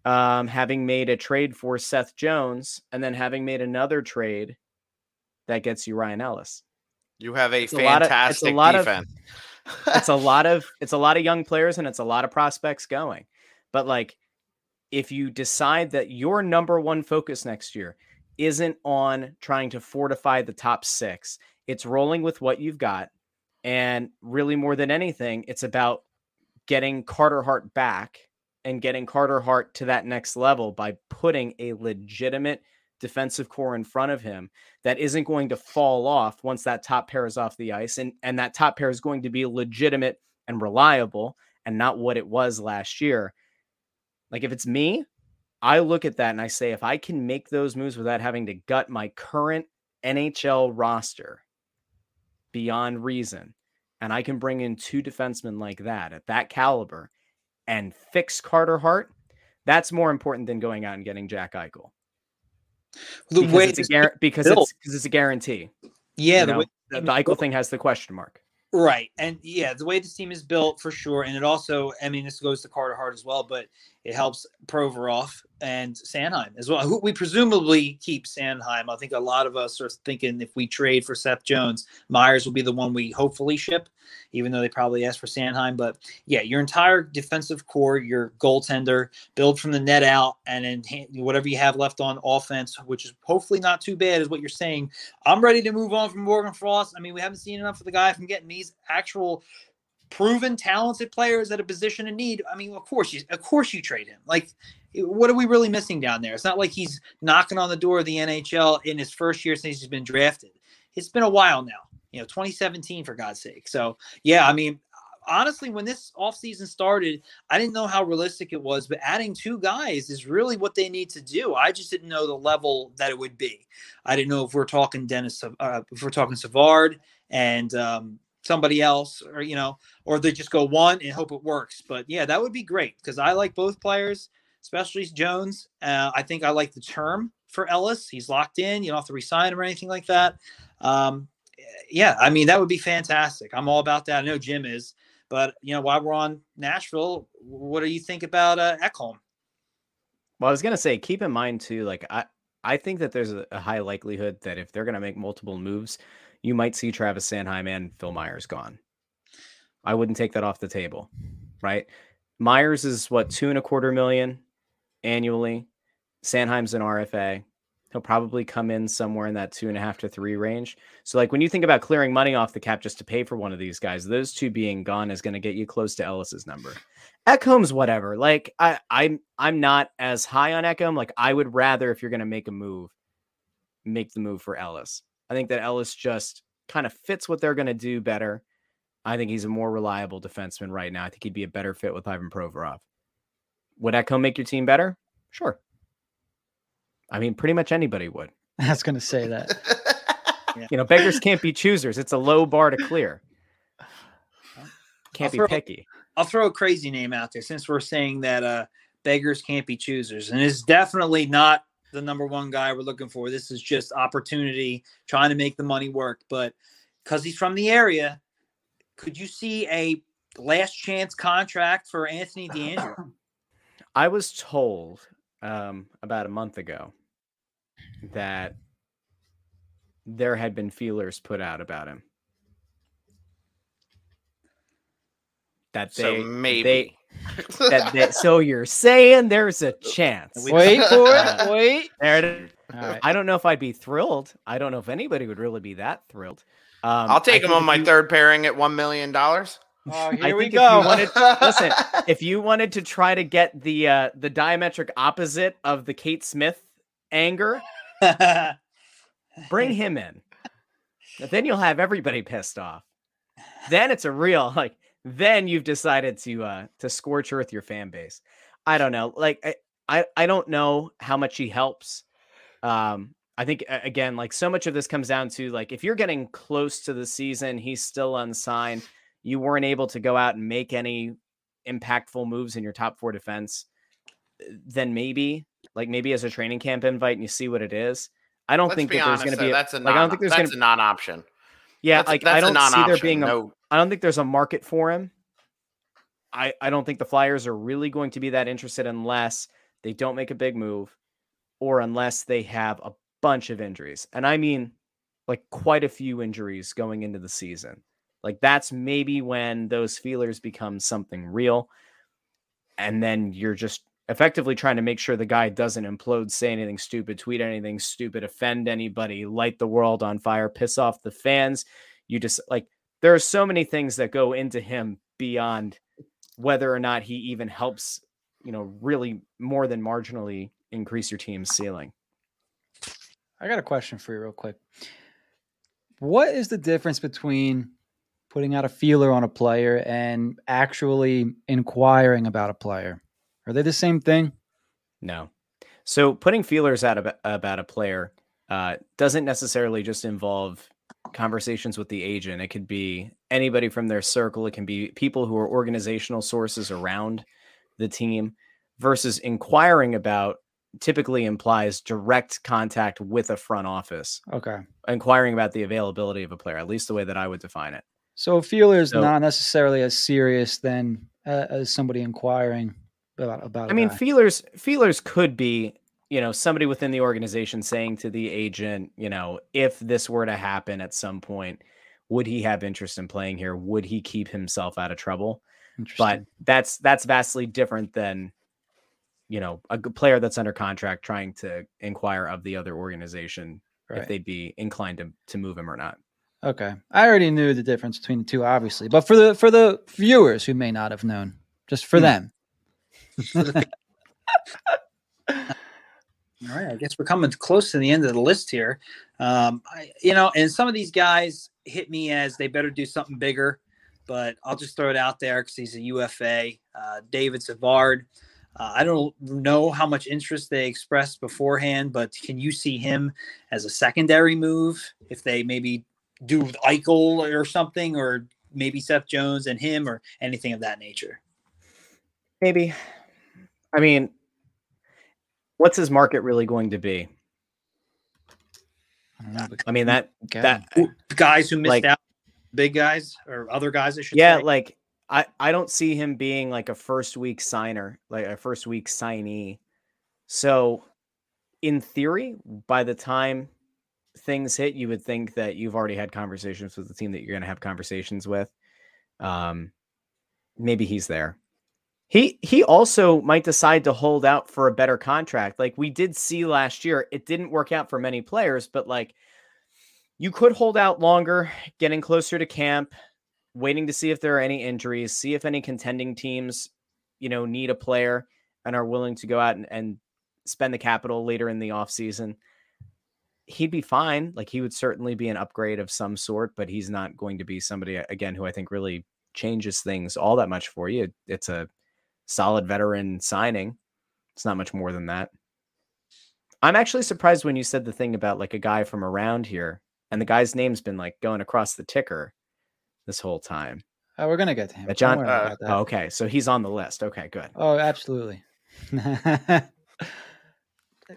um, having made a trade for Seth Jones and then having made another trade that gets you Ryan Ellis. You have a It's a lot of- it's a fantastic lot of- defense. It's a lot of it's a lot of young players and it's a lot of prospects going. But like if you decide that your number one focus next year isn't on trying to fortify the top 6, it's rolling with what you've got and really more than anything, it's about getting Carter Hart back and getting Carter Hart to that next level by putting a legitimate defensive core in front of him that isn't going to fall off once that top pair is off the ice and and that top pair is going to be legitimate and reliable and not what it was last year. Like if it's me, I look at that and I say if I can make those moves without having to gut my current NHL roster beyond reason, and I can bring in two defensemen like that at that caliber and fix Carter Hart, that's more important than going out and getting Jack Eichel. The because way it's a guar- because built. it's because it's a guarantee. yeah, you the know? the, the Eichel built- thing has the question mark. Right. And yeah, the way this team is built for sure. And it also, I mean, this goes to Carter Hart as well, but it helps Provorov and Sanheim as well. Who we presumably keep Sanheim. I think a lot of us are thinking if we trade for Seth Jones, Myers will be the one we hopefully ship, even though they probably asked for Sanheim. But yeah, your entire defensive core, your goaltender, build from the net out, and then whatever you have left on offense, which is hopefully not too bad, is what you're saying. I'm ready to move on from Morgan Frost. I mean, we haven't seen enough of the guy from getting these actual proven talented players at a position of need. I mean, of course you of course you trade him. Like what are we really missing down there? It's not like he's knocking on the door of the NHL in his first year since he's been drafted. It's been a while now. You know, 2017 for God's sake. So, yeah, I mean, honestly, when this offseason started, I didn't know how realistic it was, but adding two guys is really what they need to do. I just didn't know the level that it would be. I didn't know if we're talking Dennis, uh, if we're talking Savard and um, somebody else, or you know, or they just go one and hope it works. But yeah, that would be great because I like both players, especially Jones. Uh, I think I like the term for Ellis. He's locked in. You don't have to resign him or anything like that. Um, yeah, I mean that would be fantastic. I'm all about that. I know Jim is. But you know, while we're on Nashville, what do you think about uh, Ekholm? Well, I was gonna say, keep in mind too, like I, I think that there's a, a high likelihood that if they're gonna make multiple moves, you might see Travis Sanheim and Phil Myers gone. I wouldn't take that off the table, right? Myers is what two and a quarter million annually. Sanheim's an RFA. He'll probably come in somewhere in that two and a half to three range. So, like when you think about clearing money off the cap just to pay for one of these guys, those two being gone is going to get you close to Ellis's number. Ekholm's whatever. Like I, I'm, I'm not as high on Ekholm. Like I would rather, if you're going to make a move, make the move for Ellis. I think that Ellis just kind of fits what they're going to do better. I think he's a more reliable defenseman right now. I think he'd be a better fit with Ivan Provorov. Would Ekholm make your team better? Sure. I mean, pretty much anybody would. I was going to say that. You know, beggars can't be choosers. It's a low bar to clear. Can't I'll be throw- picky. I'll throw a crazy name out there since we're saying that uh, beggars can't be choosers, and it's definitely not the number one guy we're looking for. This is just opportunity, trying to make the money work. But because he's from the area, could you see a last chance contract for Anthony DeAngelo? I was told um, about a month ago that there had been feelers put out about him. That so they, maybe. they, that they, so you're saying there's a chance. Wait for Uh, it. Wait. There it is. All right. I don't know if I'd be thrilled. I don't know if anybody would really be that thrilled. Um, I'll take I him on my you- third pairing at one million dollars. Oh, here we think if you go. wanted- listen, if you wanted to try to get the uh, the diametric opposite of the Kate Smith anger, bring him in. Then you'll have everybody pissed off. Then it's a real like. Then you've decided to uh to scorch earth your fan base. I don't know. Like I I, I don't know how much he helps. Um, I think again, like so much of this comes down to like if you're getting close to the season, he's still unsigned. You weren't able to go out and make any impactful moves in your top four defense. Eh, then maybe, like maybe as a training camp invite, and you see what it is. I don't Let's think be that there's going to be. A, that's a like non, I don't think there's going that's to. a non-option. Yeah, That's, like that's I a don't see there being a. no, I don't think there's a market for him. I I don't think the Flyers are really going to be that interested unless they don't make a big move, or unless they have a bunch of injuries, and I mean, like quite a few injuries going into the season. Like that's maybe when those feelers become something real, and then you're just effectively trying to make sure the guy doesn't implode, say anything stupid, tweet anything stupid, offend anybody, light the world on fire, piss off the fans. You just like there are so many things that go into him beyond whether or not he even helps, you know, really more than marginally increase your team's ceiling. I got a question for you, real quick. What is the difference between putting out a feeler on a player and actually inquiring about a player? Are they the same thing? No. So putting feelers out about, about a player uh, doesn't necessarily just involve conversations with the agent. It could be anybody from their circle. It can be people who are organizational sources around the team versus inquiring about typically implies direct contact with a front office. Okay. Inquiring about the availability of a player, at least the way that I would define it. So feeler is So- not necessarily as serious then uh, as somebody inquiring about about. I mean, guy. feelers feelers could be, you know, somebody within the organization saying to the agent, you know, if this were to happen at some point, would he have interest in playing here? Would he keep himself out of trouble? But that's that's vastly different than, you know, a player that's under contract trying to inquire of the other organization Right. if they'd be inclined to to move him or not. Okay, I already knew the difference between the two, obviously, but for the for the viewers who may not have known, just for Hmm. them. All right, I guess we're coming close to the end of the list here. Um, I, you know, and some of these guys hit me as they better do something bigger, but I'll just throw it out there because he's a UFA. Uh, David Savard. Uh, I don't know how much interest they expressed beforehand, but can you see him as a secondary move if they maybe do with Eichel or something, or maybe Seth Jones and him, or anything of that nature? Maybe. I mean, what's his market really going to be? I don't know, but I mean that okay. that Guys who missed Like- out, big guys or other guys, I should yeah, say. like I I don't see him being like a first week signer, like a first week signee. So, in theory, by the time things hit, you would think that you've already had conversations with the team that you're going to have conversations with. Um, maybe he's there. He he also might decide to hold out for a better contract. Like we did see last year, it didn't work out for many players, but like you could hold out longer, getting closer to camp, waiting to see if there are any injuries, see if any contending teams, you know, need a player and are willing to go out and, and spend the capital later in the offseason. He'd be fine. Like he would certainly be an upgrade of some sort, but he's not going to be somebody again who I think really changes things all that much for you. It's a solid veteran signing. It's not much more than that. I'm actually surprised when you said the thing about like a guy from around here, and the guy's name's been like going across the ticker this whole time. Oh, we're gonna get to him. Don't John- uh. Oh, okay, so he's on the list. Okay, good. Oh, absolutely.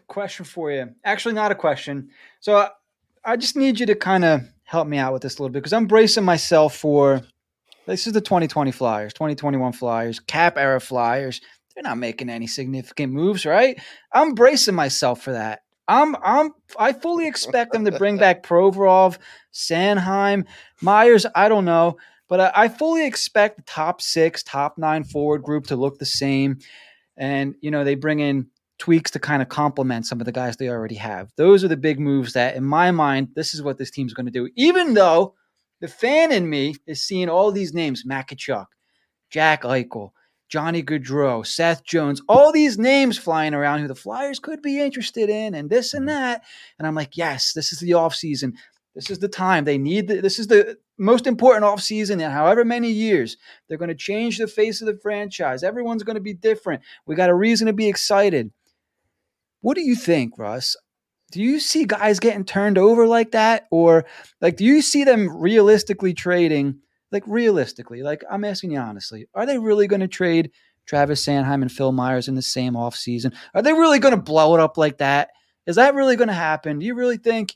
question for you. Actually, not a question. So I, I just need you to kind of help me out with this a little bit because I'm bracing myself for this is the 2020 Flyers, 2021 Flyers, cap era Flyers. They're not making any significant moves, right? I'm bracing myself for that. I'm I'm I fully expect them to bring back Provorov, Sanheim, Myers. I don't know, but I, I fully expect the top six, top nine forward group to look the same. And you know they bring in tweaks to kind of complement some of the guys they already have. Those are the big moves that, in my mind, this is what this team's going to do. Even though the fan in me is seeing all these names: Matt Tkachuk, Jack Eichel, Johnny Gaudreau, Seth Jones, all these names flying around who the Flyers could be interested in, and this and mm-hmm. that. And I'm like, yes, this is the offseason. This is the time they need. The, this is the most important offseason in however many years. They're going to change the face of the franchise. Everyone's going to be different. We got a reason to be excited. What do you think, Russ? Do you see guys getting turned over like that? Or like do you see them realistically trading? Like realistically, like I'm asking you honestly, are they really going to trade Travis Sanheim and Phil Myers in the same offseason? Are they really going to blow it up like that? Is that really going to happen? Do you really think?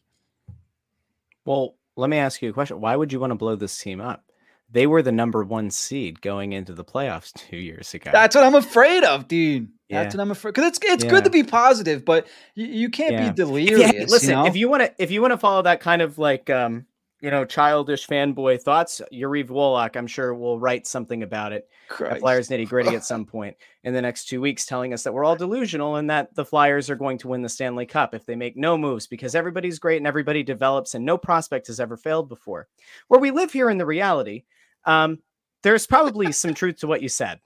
Well, let me ask you a question. Why would you want to blow this team up? They were the number one seed going into the playoffs two years ago. That's what I'm afraid of, dude. That's what I'm afraid. Because it's it's Yeah. good to be positive, but you, you can't Yeah. be If you- delirious. listen, you know? if you want to, if you want to follow that kind of like, um, you know, childish fanboy thoughts, Yariv Woloch, I'm sure will write something about it. at Flyers nitty gritty at some point in the next two weeks, telling us that we're all delusional and that the Flyers are going to win the Stanley Cup if they make no moves because everybody's great and everybody develops and no prospect has ever failed before. Where we live here in the reality, um, there's probably some truth to what you said.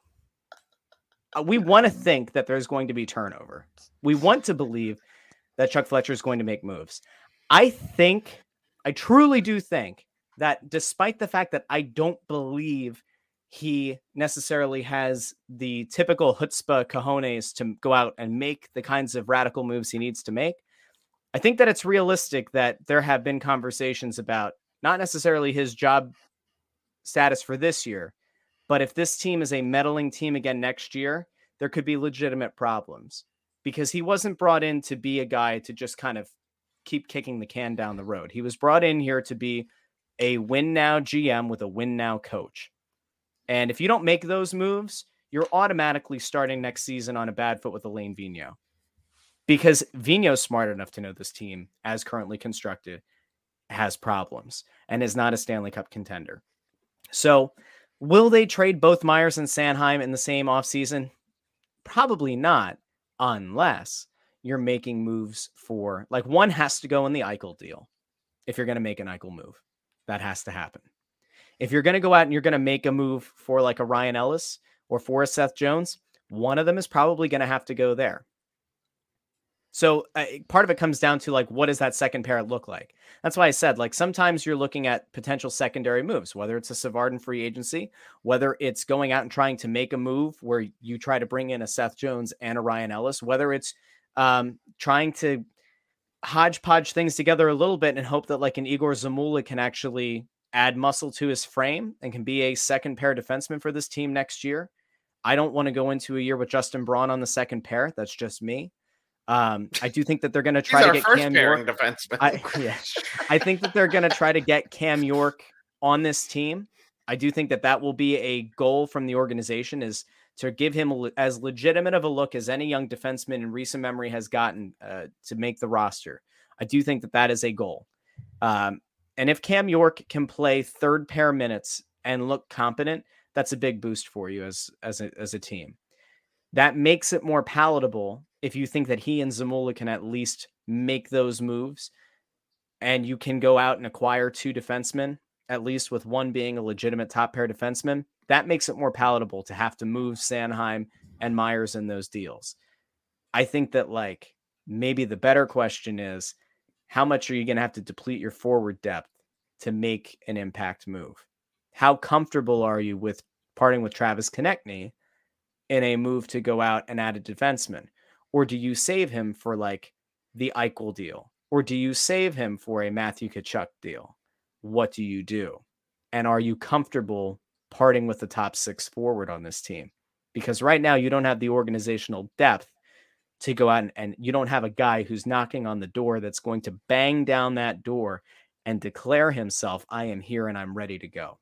Uh, we want to think that there's going to be turnover. We want to believe that Chuck Fletcher is going to make moves. I think, I truly do think that despite the fact that I don't believe he necessarily has the typical chutzpah cojones to go out and make the kinds of radical moves he needs to make. I think that it's realistic that there have been conversations about not necessarily his job status for this year, but if this team is a meddling team again next year, there could be legitimate problems because he wasn't brought in to be a guy to just kind of keep kicking the can down the road. He was brought in here to be a win now GM with a win now coach. And if you don't make those moves, you're automatically starting next season on a bad foot with Alain Vigneault. Because Vigneault's smart enough to know this team, as currently constructed, has problems and is not a Stanley Cup contender. So, will they trade both Myers and Sanheim in the same offseason? Probably not, unless you're making moves for, like, one has to go in the Eichel deal if you're going to make an Eichel move. That has to happen if you're going to go out and you're going to make a move for like a Ryan Ellis or for a Seth Jones, one of them is probably going to have to go there. So uh, part of it comes down to like, what does that second pair look like? That's why I said, like, sometimes you're looking at potential secondary moves, whether it's a Savard and free agency, whether it's going out and trying to make a move where you try to bring in a Seth Jones and a Ryan Ellis, whether it's um, trying to hodgepodge things together a little bit and hope that like an Egor Zamula can actually add muscle to his frame and can be a second pair defenseman for this team next year. I don't want to go into a year with Justin Braun on the second pair. That's just me. Um, I do think that they're going to try to get Cam York. Defenseman. I, yeah, I think that they're going to try to get Cam York on this team. I do think that that will be a goal from the organization is to give him as legitimate of a look as any young defenseman in recent memory has gotten uh, to make the roster. I do think that that is a goal. Um, and if Cam York can play third pair minutes and look competent, that's a big boost for you as as a, as a team. That makes it more palatable if you think that he and Zamula can at least make those moves and you can go out and acquire two defensemen, at least with one being a legitimate top pair defenseman. That makes it more palatable to have to move Sanheim and Myers in those deals. I think that like maybe the better question is how much are you going to have to deplete your forward depth to make an impact move? How comfortable are you with parting with Travis Konecny in a move to go out and add a defenseman? Or do you save him for like the Eichel deal? Or do you save him for a Matthew Tkachuk deal? What do you do? And are you comfortable parting with the top six forward on this team? Because right now you don't have the organizational depth to go out and, and you don't have a guy who's knocking on the door that's going to bang down that door and declare himself, I am here and I'm ready to go.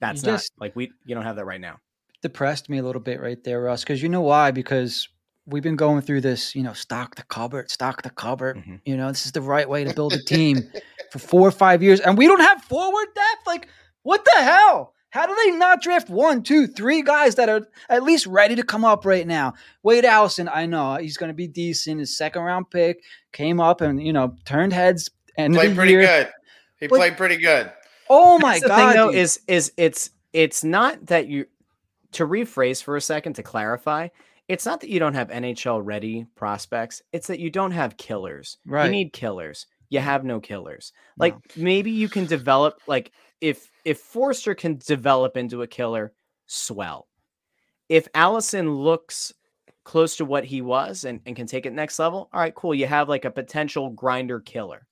That's you not just, like we you don't have that right now. Depressed me a little bit right there, Russ, because you know why? Because we've been going through this, you know, stock the cupboard, stock the cupboard. Mm-hmm. You know, this is the right way to build a team for four or five years, and we don't have forward depth. Like, what the hell? How do they not draft one, two, three guys that are at least ready to come up right now? Wade Allison, I know he's going to be decent. His second round pick came up and you know turned heads. And played pretty year. good. He but, played pretty good. Oh my god! The Thing, though, is is it's it's not that you to rephrase for a second to clarify. It's not that you don't have NHL ready prospects. It's that you don't have killers. Right. You need killers. You have no killers. Like no. maybe you can develop like if if Foerster can develop into a killer, swell. If Allison looks close to what he was and, and can take it next level, all right, cool. You have like a potential grinder killer.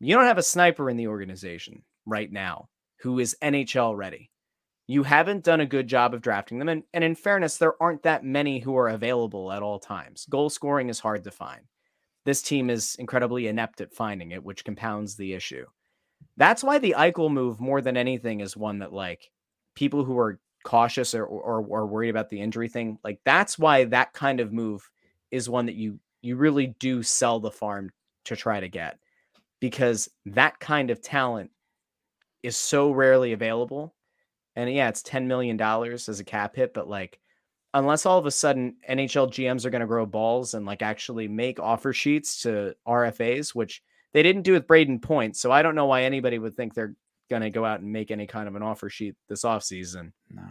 You don't have a sniper in the organization right now who is NHL ready. You haven't done a good job of drafting them. And, and in fairness, there aren't that many who are available at all times. Goal scoring is hard to find. This team is incredibly inept at finding it, which compounds the issue. That's why the Eichel move, more than anything, is one that like people who are cautious or, or, or worried about the injury thing, like that's why that kind of move is one that you you really do sell the farm to try to get because that kind of talent is so rarely available. And yeah, it's $10 million as a cap hit, but like, unless all of a sudden NHL GMs are going to grow balls and like actually make offer sheets to RFAs, which they didn't do with Brayden Point, so I don't know why anybody would think they're going to go out and make any kind of an offer sheet this offseason. No.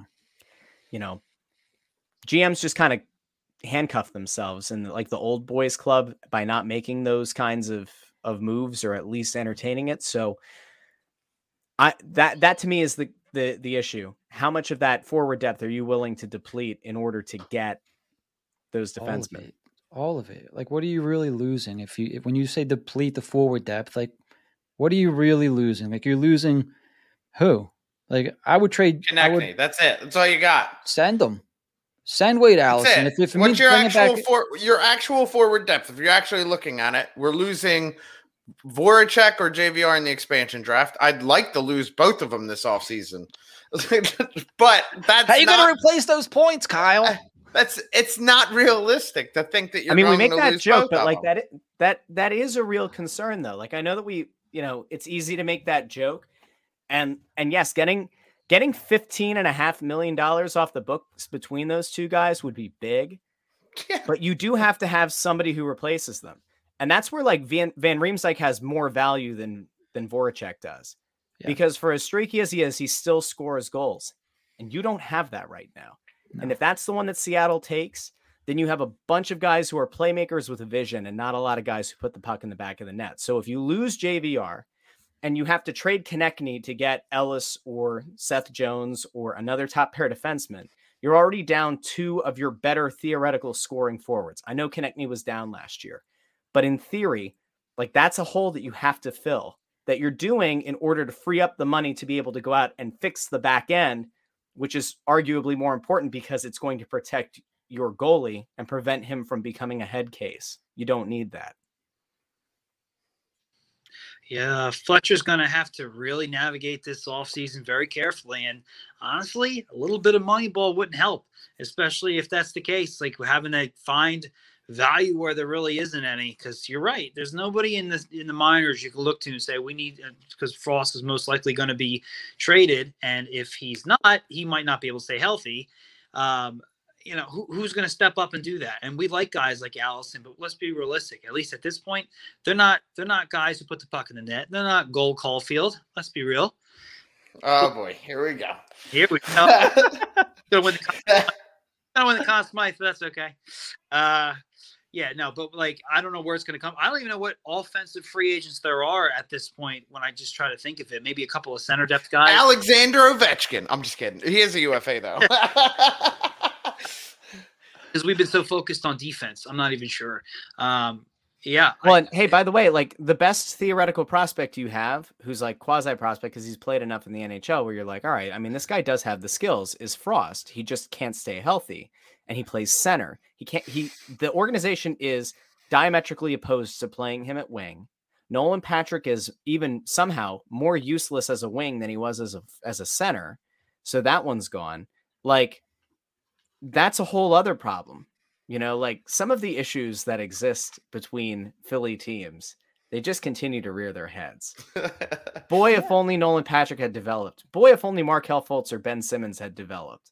You know, GMs just kind of handcuff themselves and like the old boys club by not making those kinds of of moves or at least entertaining it. So I that that to me is the the the issue. How much of that forward depth are you willing to deplete in order to get those All of defensemen? it. All of it. Like, what are you really losing if you if, when you say deplete the forward depth? Like, what are you really losing? Like, you're losing who? Like, I would trade. I Connect would me. That's it. That's all you got. send them. Send Wade That's Allison. it. If, if What's your actual back, for, your actual forward depth? If you're actually looking at it, we're losing Voracek or JVR in the expansion draft. I'd like to lose both of them this offseason. but that's how you not, going to replace those points, Kyle? that's it's not realistic to think that you're I mean, we make to that lose joke, but like them. that that that is a real concern though. Like I know that we, you know, it's easy to make that joke. And and yes, getting getting 15 and a half million dollars off the books between those two guys would be big. Yeah. But you do have to have somebody who replaces them. And that's where like Van, Van Riemsdyk has more value than than Voracek does. Yeah. Because for as streaky as he is, he still scores goals. And you don't have that right now. And if that's the one that Seattle takes, then you have a bunch of guys who are playmakers with a vision and not a lot of guys who put the puck in the back of the net. So if you lose JVR and you have to trade Konecny to get Ellis or Seth Jones or another top pair defenseman, you're already down two of your better theoretical scoring forwards. I know Konecny was down last year, but in theory, like that's a hole that you have to fill that you're doing in order to free up the money to be able to go out and fix the back end, which is arguably more important because it's going to protect your goalie and prevent him from becoming a head case. You don't need that. Yeah, Fletcher's going to have to really navigate this offseason very carefully. And honestly, a little bit of money ball wouldn't help, especially if that's the case. Like having to find value where there really isn't any. Because you're right, there's nobody in the in the minors you can look to and say we need because Frost is most likely going to be traded, and if he's not, he might not be able to stay healthy. Um, you know who, who's going to step up and do that and we like guys like allison but let's be realistic at least at this point they're not they're not guys who put the puck in the net they're not goal Caulfield. let's be real Oh boy, here we go. here we go gonna win the gonna win the Conn Smythe, but that's okay uh yeah no but like i don't know where it's going to come i don't even know what offensive free agents there are at this point when i just try to think of it maybe a couple of center depth guys Alexander Ovechkin. I'm just kidding. He is a UFA though. because we've been so focused on defense i'm not even sure um yeah I- Well, and hey, by the way, like the best theoretical prospect you have, who's like quasi prospect because he's played enough in the NHL, where you're like, all right, I mean, this guy does have the skills, is Frost. He just can't stay healthy, and he plays center. He can't. He the organization is diametrically opposed to playing him at wing. Nolan Patrick is even somehow more useless as a wing than he was as a as a center, so that one's gone. Like that's a whole other problem. You know, like some of the issues that exist between Philly teams, they just continue to rear their heads. Boy, if only Nolan Patrick had developed. Boy, if only Markelle Fultz or Ben Simmons had developed.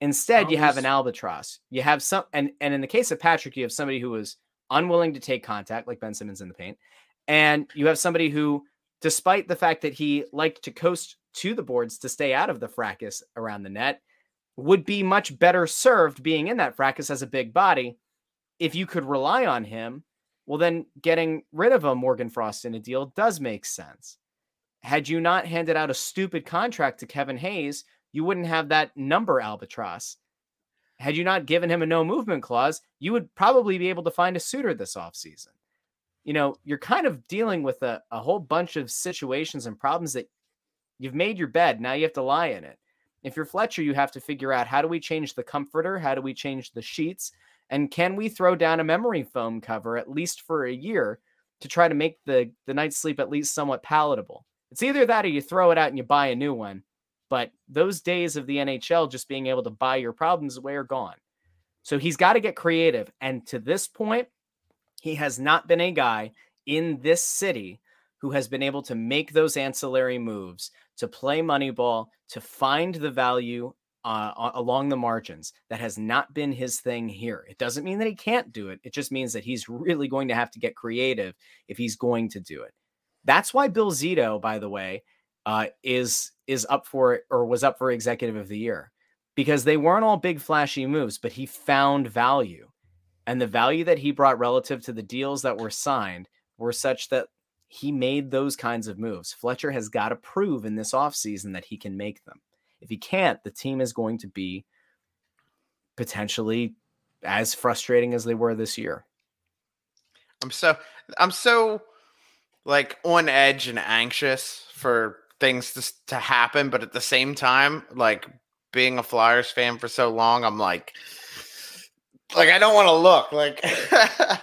Instead, you have an albatross. You have some, and and in the case of Patrick, you have somebody who was unwilling to take contact, like Ben Simmons in the paint, and you have somebody who, despite the fact that he liked to coast to the boards to stay out of the fracas around the net, would be much better served being in that fracas as a big body. If you could rely on him, well, then getting rid of a Morgan Frost in a deal does make sense. Had you not handed out a stupid contract to Kevin Hayes, you wouldn't have that number albatross. Had you not given him a no movement clause, you would probably be able to find a suitor this offseason. You know, you're kind of dealing with a, a whole bunch of situations and problems that you've made your bed. Now you have to lie in it. If you're Fletcher, you have to figure out how do we change the comforter? How do we change the sheets? And can we throw down a memory foam cover at least for a year to try to make the, the night's sleep at least somewhat palatable? It's either that or you throw it out and you buy a new one. But those days of the NHL just being able to buy your problems away are gone. So he's got to get creative. And to this point, he has not been a guy in this city who has been able to make those ancillary moves to play Moneyball, to find the value uh, along the margins. That has not been his thing here. It doesn't mean that he can't do it. It just means that he's really going to have to get creative if he's going to do it. That's why Bill Zito, by the way, uh, is is up for or was up for Executive of the Year because they weren't all big flashy moves, but he found value, and the value that he brought relative to the deals that were signed were such that he made those kinds of moves. Fletcher has got to prove in this offseason that he can make them. If he can't, the team is going to be potentially as frustrating as they were this year. I'm so I'm so like on edge and anxious for things to, to happen, but at the same time, like being a Flyers fan for so long, I'm like like I don't want to look like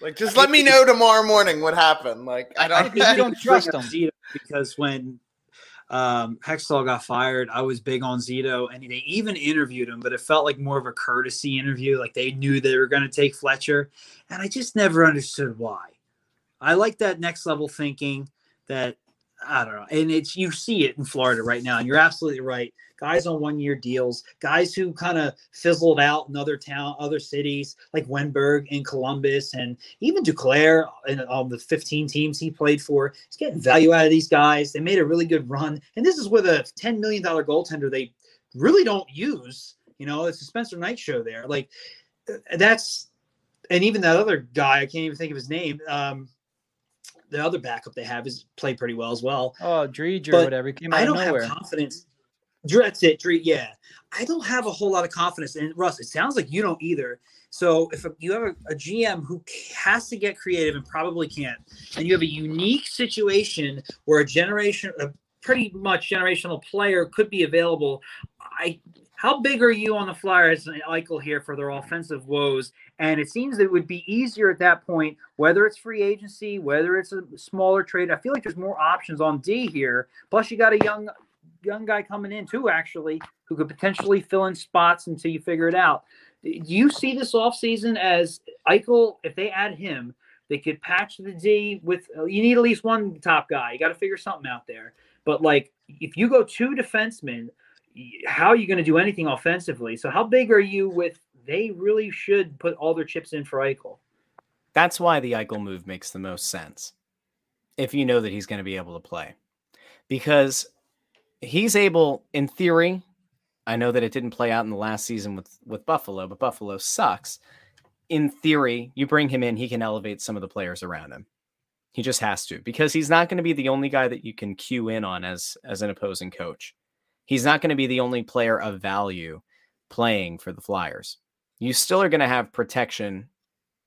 like just let me know tomorrow morning what happened. Like I don't you don't trust him. Zito because when um, Hextall got fired, I was big on Zito, and they even interviewed him, but it felt like more of a courtesy interview. Like they knew they were going to take Fletcher, and I just never understood why. I like that next level thinking that I don't know, and it's you see it in Florida right now, and you're absolutely right. Guys on one year deals, guys who kind of fizzled out in other town, other cities like Wennberg in Columbus, and even Duclair and um, the 15 teams he played for. He's getting value out of these guys. They made a really good run, and this is with a 10 million dollar goaltender they really don't use. You know, it's a Spencer Knight show there. Like that's, and even that other guy, I can't even think of his name. Um, the other backup they have is played pretty well as well. Oh, Dreege or whatever. Came out I don't nowhere. have confidence. That's it, Dre. Yeah, I don't have a whole lot of confidence. And Russ, it sounds like you don't either. So if you have a, a GM who has to get creative and probably can't, and you have a unique situation where a generation, a pretty much generational player could be available, I. How big are you on the Flyers and Eichel here for their offensive woes? And it seems that it would be easier at that point, whether it's free agency, whether it's a smaller trade. I feel like there's more options on D here. Plus, you got a young young guy coming in too, actually, who could potentially fill in spots until you figure it out. Do you see this offseason as Eichel, if they add him, they could patch the D with you need at least one top guy. You got to figure something out there. But like if you go two defensemen, how are you going to do anything offensively? So how big are you with they really should put all their chips in for Eichel? That's why the Eichel move makes the most sense. If you know that he's going to be able to play. Because he's able in theory, I know that it didn't play out in the last season with with Buffalo, but Buffalo sucks. In theory, you bring him in, he can elevate some of the players around him. He just has to because he's not going to be the only guy that you can cue in on as as an opposing coach. He's not going to be the only player of value playing for the Flyers. You still are going to have protection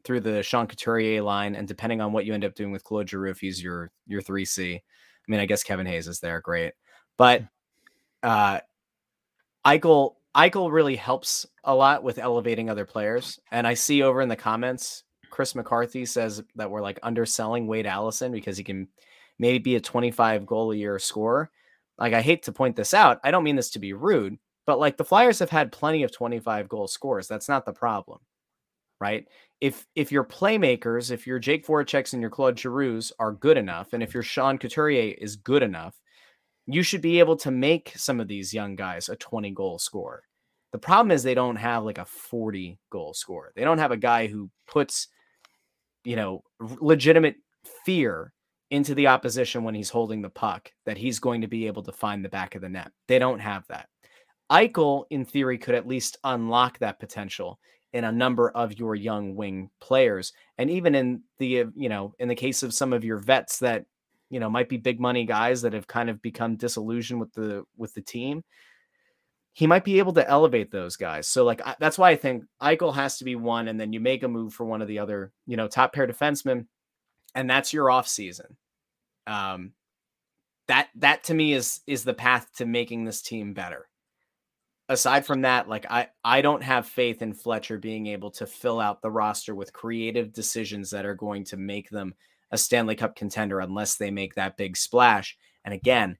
through the Sean Couturier line, and depending on what you end up doing with Claude Giroux, if he's your your three C. I mean, I guess Kevin Hayes is there, great, but uh, Eichel Eichel really helps a lot with elevating other players. And I see over in the comments, Chris McCarthy says that we're like underselling Wade Allison because he can maybe be a 25 goal a year scorer. Like I hate to point this out. I don't mean this to be rude, but like the Flyers have had plenty of 25 goal scorers. That's not the problem. Right? If if your playmakers, if your Jake Voracek's and your Claude Giroux are good enough, and if your Sean Couturier is good enough, you should be able to make some of these young guys a 20 goal scorer. The problem is they don't have like a 40 goal scorer. They don't have a guy who puts, you know, legitimate fear into the opposition when he's holding the puck that he's going to be able to find the back of the net. They don't have that. Eichel, in theory, could at least unlock that potential in a number of your young wing players. And even in the, uh, you know, in the case of some of your vets that you know might be big money guys that have kind of become disillusioned with the with the team he might be able to elevate those guys. So like I, that's why i think eichel has to be one and then you make a move for one of the other you know top pair defensemen and that's your off season. Um that that to me is is the path to making this team better aside from that like i i don't have faith in fletcher being able to fill out the roster with creative decisions that are going to make them a Stanley Cup contender unless they make that big splash. And again,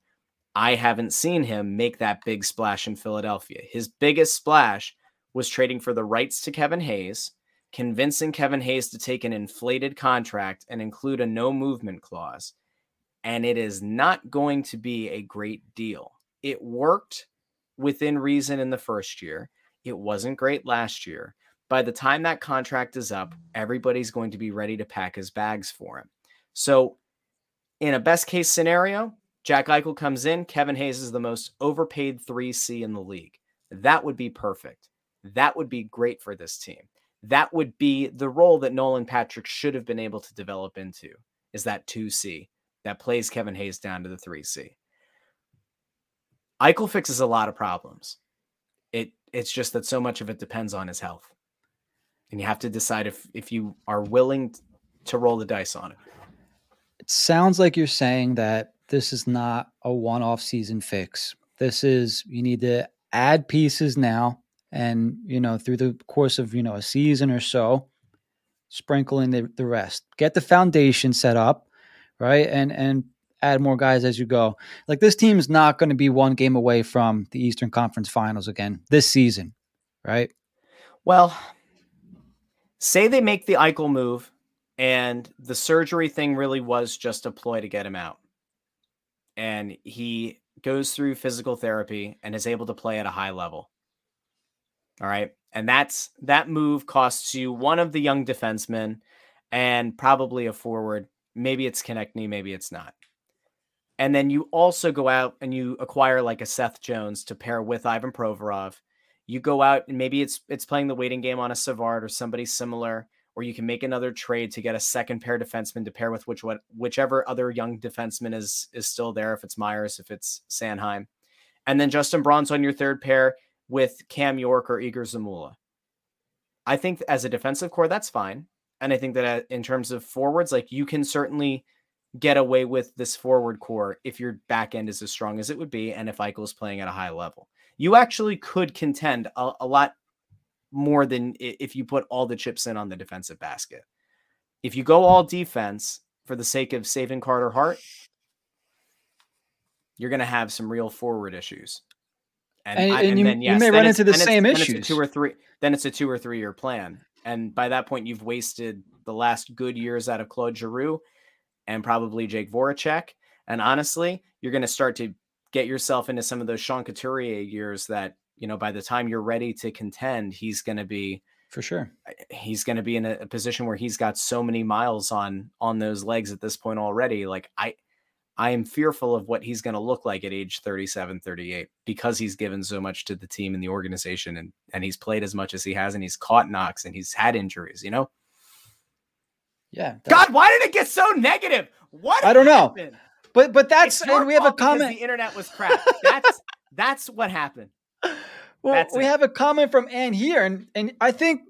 I haven't seen him make that big splash in Philadelphia. His biggest splash was trading for the rights to Kevin Hayes, convincing Kevin Hayes to take an inflated contract and include a no movement clause. And it is not going to be a great deal. It worked within reason in the first year. It wasn't great last year. By the time that contract is up, everybody's going to be ready to pack his bags for him. So, in a best case scenario, Jack Eichel comes in. Kevin Hayes is the most overpaid 3C in the league. That would be perfect. That would be great for this team. That would be the role that Nolan Patrick should have been able to develop into is that 2C that plays Kevin Hayes down to the 3C. Eichel fixes a lot of problems. It it's just that so much of it depends on his health. And you have to decide if if you are willing to roll the dice on it. It sounds like you're saying that this is not a one-off season fix. This is you need to add pieces now and you know through the course of you know a season or so sprinkle in the, the rest get the foundation set up right and and add more guys as you go like this team is not going to be one game away from the eastern conference finals again this season right Well, say they make the Eichel move and the surgery thing really was just a ploy to get him out. And he goes through physical therapy and is able to play at a high level. All right. And that's that move costs you one of the young defensemen and probably a forward. Maybe it's Konecny, maybe it's not. And then you also go out and you acquire like a Seth Jones to pair with Ivan Provorov. You go out and maybe it's it's playing the waiting game on a Savard or somebody similar, or you can make another trade to get a second pair defenseman to pair with which what whichever other young defenseman is is still there. If it's Myers, if it's Sanheim, and then Justin Braun's on your third pair with Cam York or Egor Zamula. I think as a defensive corps, that's fine. And I think that uh, in terms of forwards, like you can certainly get away with this forward corps if your back end is as strong as it would be, and if Eichel's playing at a high level. You actually could contend a, a lot more than if you put all the chips in on the defensive basket. If you go all defense for the sake of saving Carter Hart, you're going to have some real forward issues. And- and you- you may then run into the then same then it's a issues. two or three. Then it's a two or three year plan, and by that point, you've wasted the last good years out of Claude Giroux and probably Jake Voracek. And honestly, you're going to start to get yourself into some of those Sean Couturier years that you know by the time you're ready to contend, he's going to be for sure. Eh, he's going to be in a, a position where he's got so many miles on on those legs at this point already. Like i i am fearful of what he's going to look like at age 37 38 because he's given so much to the team and the organization and and he's played as much as he has and he's caught knocks and he's had injuries you know yeah god why did it get so negative what I don't know. but but that's and we have a comment the internet was crap that's that's what happened Well, That's we it. have a comment from Ann here, and and I think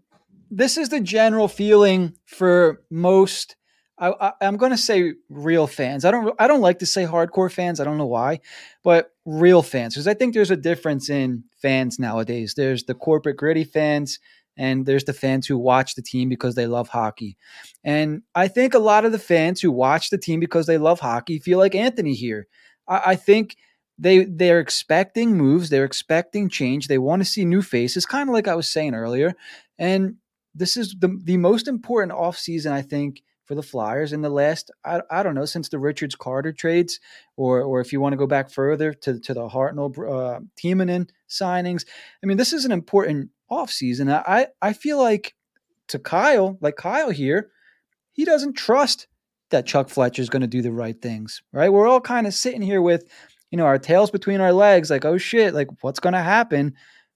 this is the general feeling for most. I, I'm going to say real fans. I don't. I don't like to say hardcore fans. I don't know why, but real fans, because I think there's a difference in fans nowadays. There's the corporate gritty fans, and there's the fans who watch the team because they love hockey. And I think a lot of the fans who watch the team because they love hockey feel like Anthony here. I, I think they they're expecting moves they're expecting change they want to see new faces kind of like i was saying earlier and this is the the most important offseason i think for the flyers in the last i, I don't know since the richards carter trades or or if you want to go back further to to the hartnell uh, Timonen signings i mean this is an important offseason i i feel like to kyle like kyle here he doesn't trust that chuck fletcher's going to do the right things right we're all kind of sitting here with you know, our tails between our legs, like, oh shit, like what's going to happen?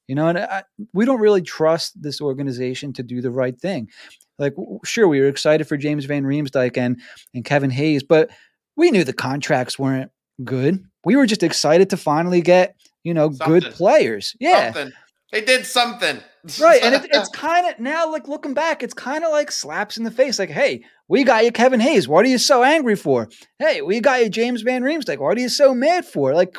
You know, and I, we don't really trust this organization to do the right thing. Like, sure, we were excited for James Van Riemsdyk and and Kevin Hayes, but we knew the contracts weren't good. We were just excited to finally get you know good players. Yeah, Something. They did something. right. And it, it's kind of now, like looking back, it's kind of like slaps in the face. Like, hey, we got you, Kevin Hayes. What are you so angry for? Hey, we got you, James Van Riemsdyk. What are you so mad for? Like,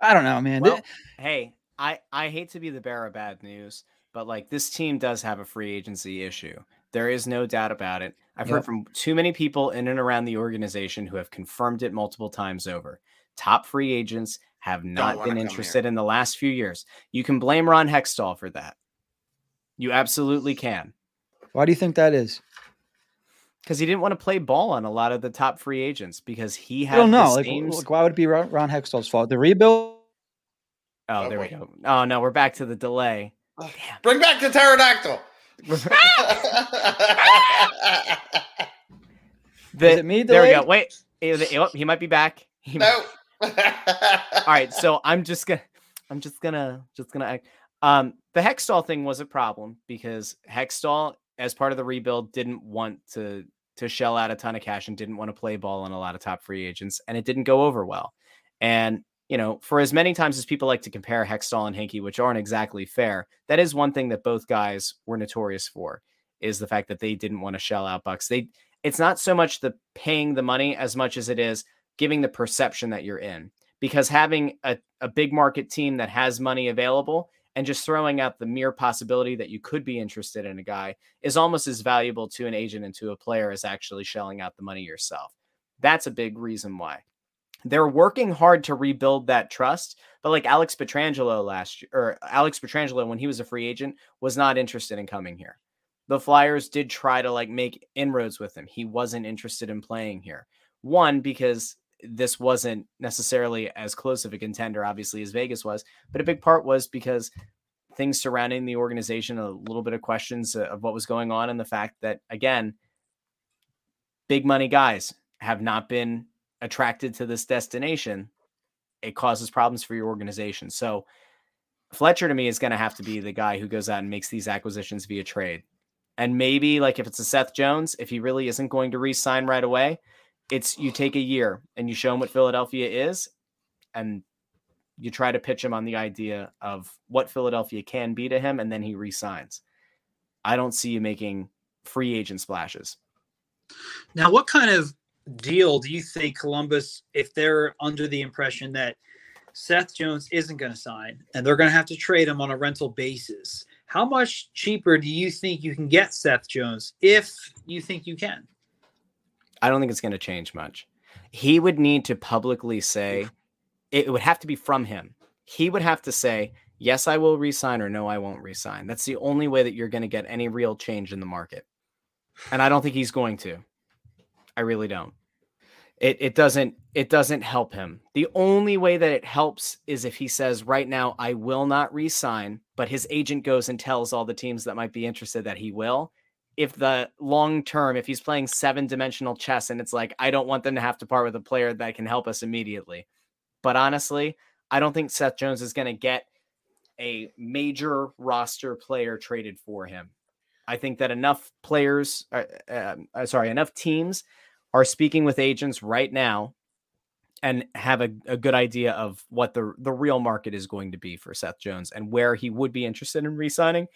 I don't know, man. Well, hey, I I hate to be the bearer of bad news, but like this team does have a free agency issue. There is no doubt about it. I've Yep. heard from too many people in and around the organization who have confirmed it multiple times over. Top free agents have not been interested in the last few years. You can blame Ron Hextall for that. You absolutely can. Why do you think that is? Because he didn't want to play ball on a lot of the top free agents because he had I don't know. Like, same like, why would it be Ron, Ron Hextall's fault? The rebuild. Oh, Oh, there we go. Oh no, we're back to the delay. Bring back the pterodactyl. The- Is it me There we go. Wait, oh, he might be back. He might- no. All right, so I'm just gonna, I'm just gonna, just gonna. act- Um, the Hextall thing was a problem because Hextall, as part of the rebuild, didn't want to to shell out a ton of cash and didn't want to play ball on a lot of top free agents, and it didn't go over well. And you know, for as many times as people like to compare Hextall and Hinkie, which aren't exactly fair, that is one thing that both guys were notorious for is the fact that they didn't want to shell out bucks. They it's not so much the paying the money as much as it is giving the perception that you're in. Because having a, a big market team that has money available and just throwing out the mere possibility that you could be interested in a guy is almost as valuable to an agent and to a player as actually shelling out the money yourself. That's a big reason why. They're working hard to rebuild that trust, but like Alex Pietrangelo last year, or Alex Pietrangelo when he was a free agent was not interested in coming here. The Flyers did try to like make inroads with him. He wasn't interested in playing here. One because this wasn't necessarily as close of a contender, obviously, as Vegas was, but a big part was because things surrounding the organization, a little bit of questions of what was going on, and the fact that, again, big money guys have not been attracted to this destination. It causes problems for your organization. So, Fletcher to me is going to have to be the guy who goes out and makes these acquisitions via trade. And maybe, like, if it's a Seth Jones, if he really isn't going to re sign right away, it's you take a year and you show him what Philadelphia is, and you try to pitch him on the idea of what Philadelphia can be to him, and then he resigns. I don't see you making free agent splashes. Now, what kind of deal do you think Columbus, if they're under the impression that Seth Jones isn't going to sign and they're going to have to trade him on a rental basis, how much cheaper do you think you can get Seth Jones if you think you can? I don't think it's going to change much. He would need to publicly say, it would have to be from him. He would have to say, yes, I will resign or no, I won't resign. That's the only way that you're going to get any real change in the market. And I don't think he's going to. I really don't. It, it doesn't it doesn't help him. The only way that it helps is if he says right now I will not resign, but his agent goes and tells all the teams that might be interested that he will if the long term, if he's playing seven dimensional chess and it's like, I don't want them to have to part with a player that can help us immediately. But honestly, I don't think Seth Jones is going to get a major roster player traded for him. I think that enough players, uh, uh, uh, sorry, enough teams are speaking with agents right now and have a, a good idea of what the the real market is going to be for Seth Jones and where he would be interested in re-signing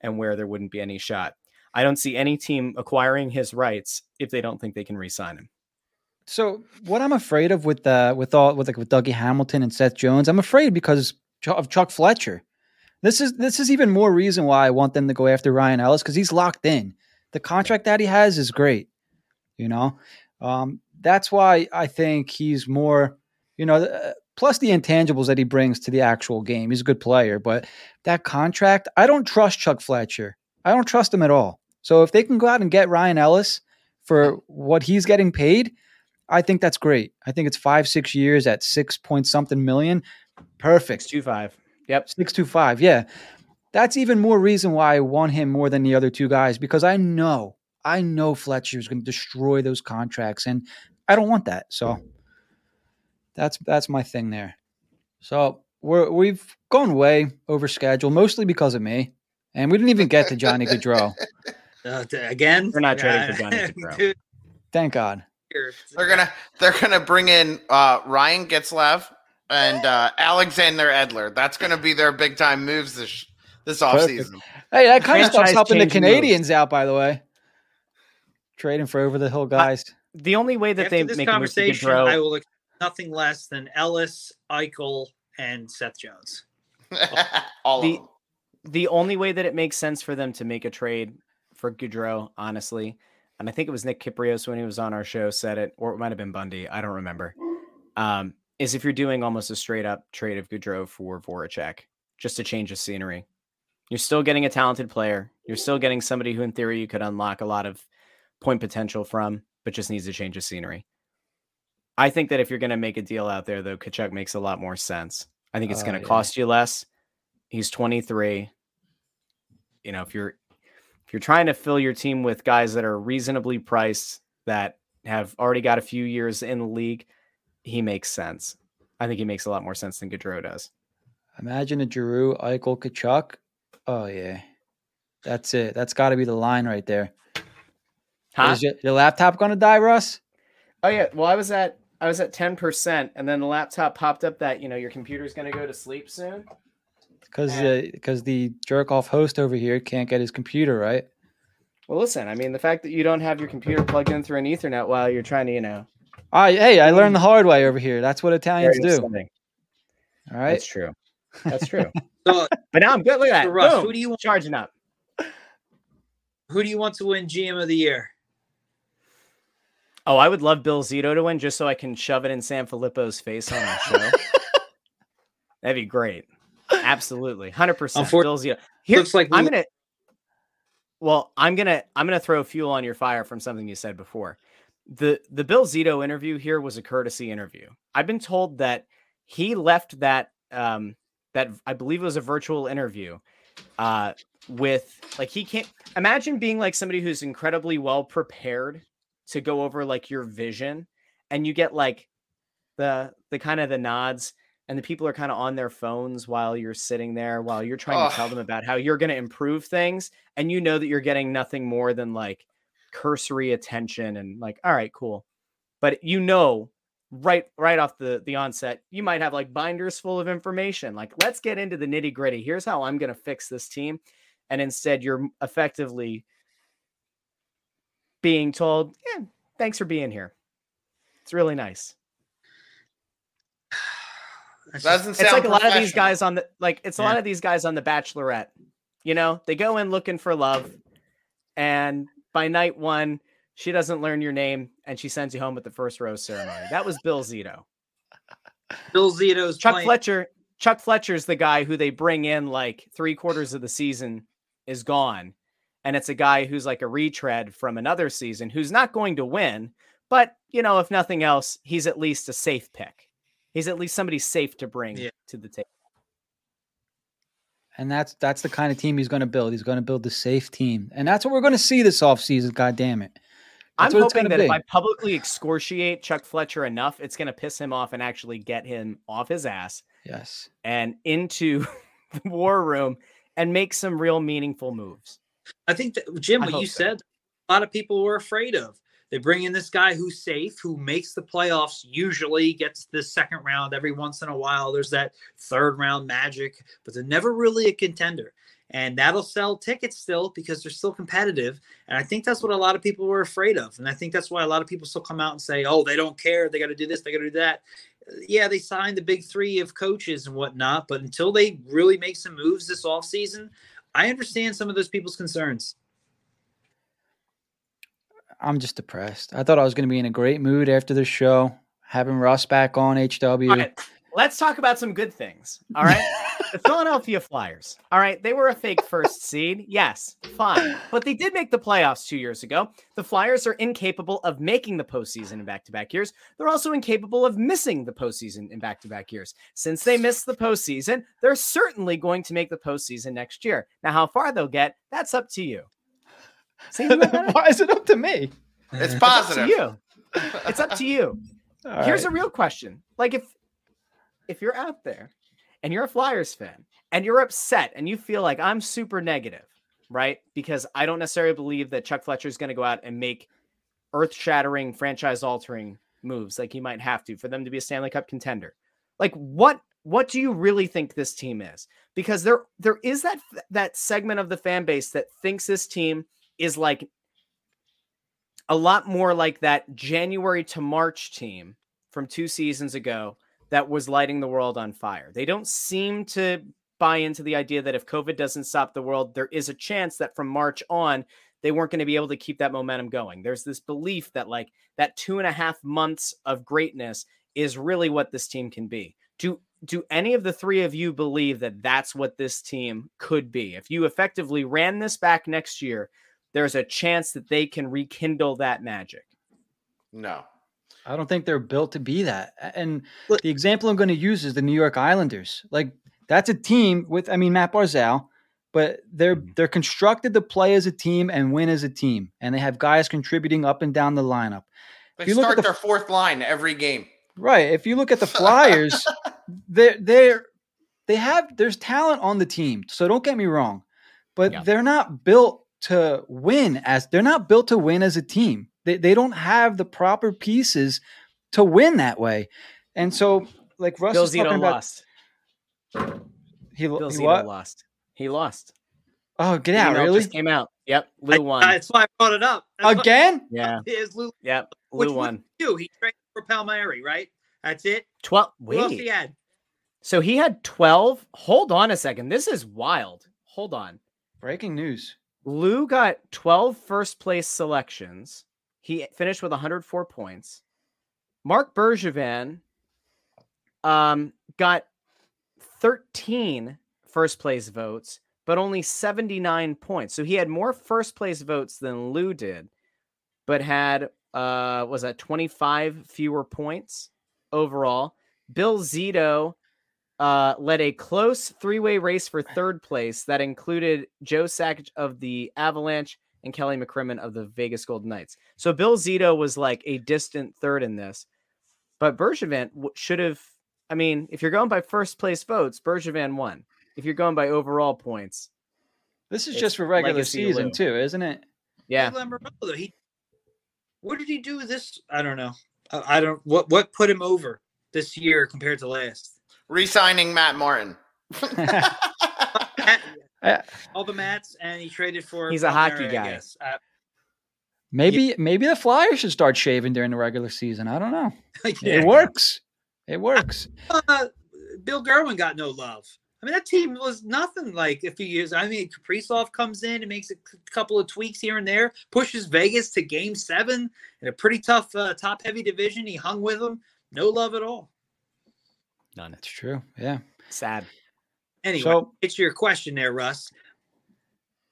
and where there wouldn't be any shot. I don't see any team acquiring his rights if they don't think they can re-sign him. So what I'm afraid of with uh with all with like with Dougie Hamilton and Seth Jones, I'm afraid because of Chuck Fletcher. This is this is even more reason why I want them to go after Ryan Ellis because he's locked in. The contract that he has is great. You know, um, that's why I think he's more. You know, uh, plus the intangibles that he brings to the actual game. He's a good player, but that contract, I don't trust Chuck Fletcher. I don't trust him at all. So if they can go out and get Ryan Ellis for what he's getting paid, I think that's great. I think it's five, six years at six point something million. Perfect. Two five. Yep. Six two five. Yeah. That's even more reason why I want him more than the other two guys because I know, I know Fletcher is going to destroy those contracts, and I don't want that. So that's that's my thing there. So we're we've gone way over schedule, mostly because of me, and we didn't even get to Johnny Gaudreau. Uh, again, we're not trading for Johnny Gaudreau. Thank God. They're gonna they're gonna bring in uh, Ryan Getzlaf and uh, Alexander Edler. That's gonna be their big time moves this this offseason. Hey, that kind of stuff's helping the Canadiens moves. out, by the way. Trading for over the hill guys. the only way that After they this make conversation, a move I will accept nothing less than Ellis, Eichel, and Seth Jones. All the, of them. The only way that it makes sense for them to make a trade for Gaudreau, honestly. And I think it was Nick Kypreos when he was on our show said it, or it might have been Bundy. I don't remember. Um, is if you're doing almost a straight up trade of Gaudreau for Voracek, just to change the scenery. You're still getting a talented player. You're still getting somebody who, in theory, you could unlock a lot of point potential from, but just needs to change the scenery. I think that if you're going to make a deal out there, though, Tkachuk makes a lot more sense. I think it's uh, going to yeah. cost you less. He's 23. You know, if you're if you're trying to fill your team with guys that are reasonably priced that have already got a few years in the league, he makes sense. I think he makes a lot more sense than Gaudreau does. Imagine a Giroux, Eichel, Tkachuk. Oh yeah, that's it. That's got to be the line right there. Huh? Is your, your laptop going to die, Russ? Oh yeah. Well, I was at I was at ten percent, and then the laptop popped up that you know your computer's going to go to sleep soon. Because because uh, the jerk off host over here can't get his computer right. Well, listen. I mean, the fact that you don't have your computer plugged in through an Ethernet while you're trying to, you know, I hey, I learned the hard way over here. That's what Italians do. upsetting. All right. That's true. That's true. So, but now I'm good. Look at that. Russ, Boom. who do you want, charging up? who do you want to win GM of the year? Oh, I would love Bill Zito to win just so I can shove it in SanFilippo's face on our show. That'd be great. Absolutely, hundred percent. Unfor- Bill Zito. Here, Looks like we- I'm gonna. Well, I'm gonna I'm gonna throw fuel on your fire from something you said before. the The Bill Zito interview here was a courtesy interview. I've been told that he left that um that I believe it was a virtual interview uh with like he can't imagine being like somebody who's incredibly well prepared to go over like your vision and you get like the the kind of the nods and the people are kind of on their phones while you're sitting there while you're trying to tell them about how you're going to improve things and you know that you're getting nothing more than like cursory attention and like all right cool. But you know right right off the the onset you might have like binders full of information like let's get into the nitty gritty here's how i'm going to fix this team. And instead you're effectively being told yeah thanks for being here. It's really nice That's Doesn't just- sound it's like a lot of these guys on the like it's a lot of these guys on the bachelorette you know? They go in looking for love and by night one she doesn't learn your name and she sends you home at the first rose ceremony. That was bill zito. Bill Zito's chuck playing- fletcher chuck fletcher's the guy who they bring in like three quarters of the season is gone and it's a guy who's like a retread from another season who's not going to win but you know if nothing else he's at least a safe pick he's at least somebody safe to bring Yeah. to the table And that's that's the kind of team he's going to build. He's going to build the safe team, and that's what we're going to see this offseason. God damn it! I'm That's what it's hoping gonna that if. I publicly excoriate Chuck Fletcher enough, it's going to piss him off and actually get him off his ass Yes, and into the war room and make some real meaningful moves. I think that Jim, I what you so. said, a lot of people were afraid of. They bring in this guy who's safe, who makes the playoffs, usually gets the second round every once in a while. There's that third round magic, but they're never really a contender. And that'll sell tickets still because they're still competitive. And I think that's what a lot of people were afraid of. And I think that's why a lot of people still come out and say, oh, they don't care. They got to do this, they got to do that. Yeah, they signed the big three of coaches and whatnot, but until they really make some moves this offseason, I understand some of those people's concerns. I'm just depressed. I thought I was going to be in a great mood after the show, having Russ back on HW. Right, let's talk about some good things. All right. the Philadelphia Flyers. All right. They were a fake first seed. Yes, fine. But they did make the playoffs two years ago. The Flyers are incapable of making the postseason in back to back years. They're also incapable of missing the postseason in back to back years. Since they missed the postseason, they're certainly going to make the postseason next year. Now, how far they'll get, that's up to you. See, isn't that better? Why is it up to me? It's positive. It's up to you. It's up to you. All Here's right. a real question. Like if if you're out there and you're a Flyers fan and you're upset and you feel like I'm super negative, right? Because I don't necessarily believe that Chuck Fletcher is going to go out and make earth-shattering, franchise-altering moves like he might have to for them to be a Stanley Cup contender. Like what what do you really think this team is? Because there there is that that segment of the fan base that thinks this team is like a lot more like that January to March team from two seasons ago that was lighting the world on fire. They don't seem to buy into the idea that if COVID doesn't stop the world, there is a chance that from March on, they weren't going to be able to keep that momentum going. There's this belief that, like, that two and a half months of greatness is really what this team can be. Do do any of the three of you believe that that's what this team could be? If you effectively ran this back next year, there's a chance that they can rekindle that magic. No. I don't think they're built to be that. And Look- the example I'm going to use is the New York Islanders. Like that's a team with, I mean, Mat Barzal, but they're Mhm. they're constructed to play as a team and win as a team, and they have guys contributing up and down the lineup. They If you look at start the- their fourth line every game. Right. If you look at the Flyers, they're they're they have there's talent on the team. So don't get me wrong, but Yeah. they're not built to win as they're not built to win as a team. They they don't have the proper pieces to win that way. And so like Russ Bill was talking Zito about lost. he, Bill he Zito lost. He lost. Oh, get out, email really? Just came out. Yep. I- Lou won. That's why I brought it up. That's why- Again? yeah. Is Lou, Yep. which Lou one won. you? He traded for Palmieri, right? That's it. Twelve. Who else Wait. he had? So he had 12. Hold on a second. This is wild. Hold on. Breaking news. Lou got 12 first place selections. He finished with 104 points. Marc Bergevin um, got 13 first place votes, but only 79 points. So he had more first place votes than Lou did, but had, uh, was that 25 fewer points overall. Bill Zito uh, led a close three-way race for third place that included Joe Sakic of the Avalanche and Kelly McCrimmon of the Vegas Golden Knights. So Bill Zito was like a distant third in this, but Bergevin should have. I mean, if you're going by first place votes, Bergevin won. If you're going by overall points, This is just for regular season Lou. too, isn't it? yeah, Lou Lamoriello, though, he. What did he do this? I don't know. I, I don't. What what put him over this year compared to last? Resigning Matt Martin. All the mats, and he traded for. He's a hockey guy. Uh, Maybe maybe the Flyers should start shaving during the regular season. I don't know. yeah. It works. It works. uh, Bill Guerin got no love. I mean, that team was nothing like a few years. I mean, Kaprizov comes in and makes a c- couple of tweaks here and there, pushes Vegas to game seven in a pretty tough, uh, top heavy division. He hung with them. No love at all. None. That's true. Yeah. Sad. Anyway, So it's your question there, Russ.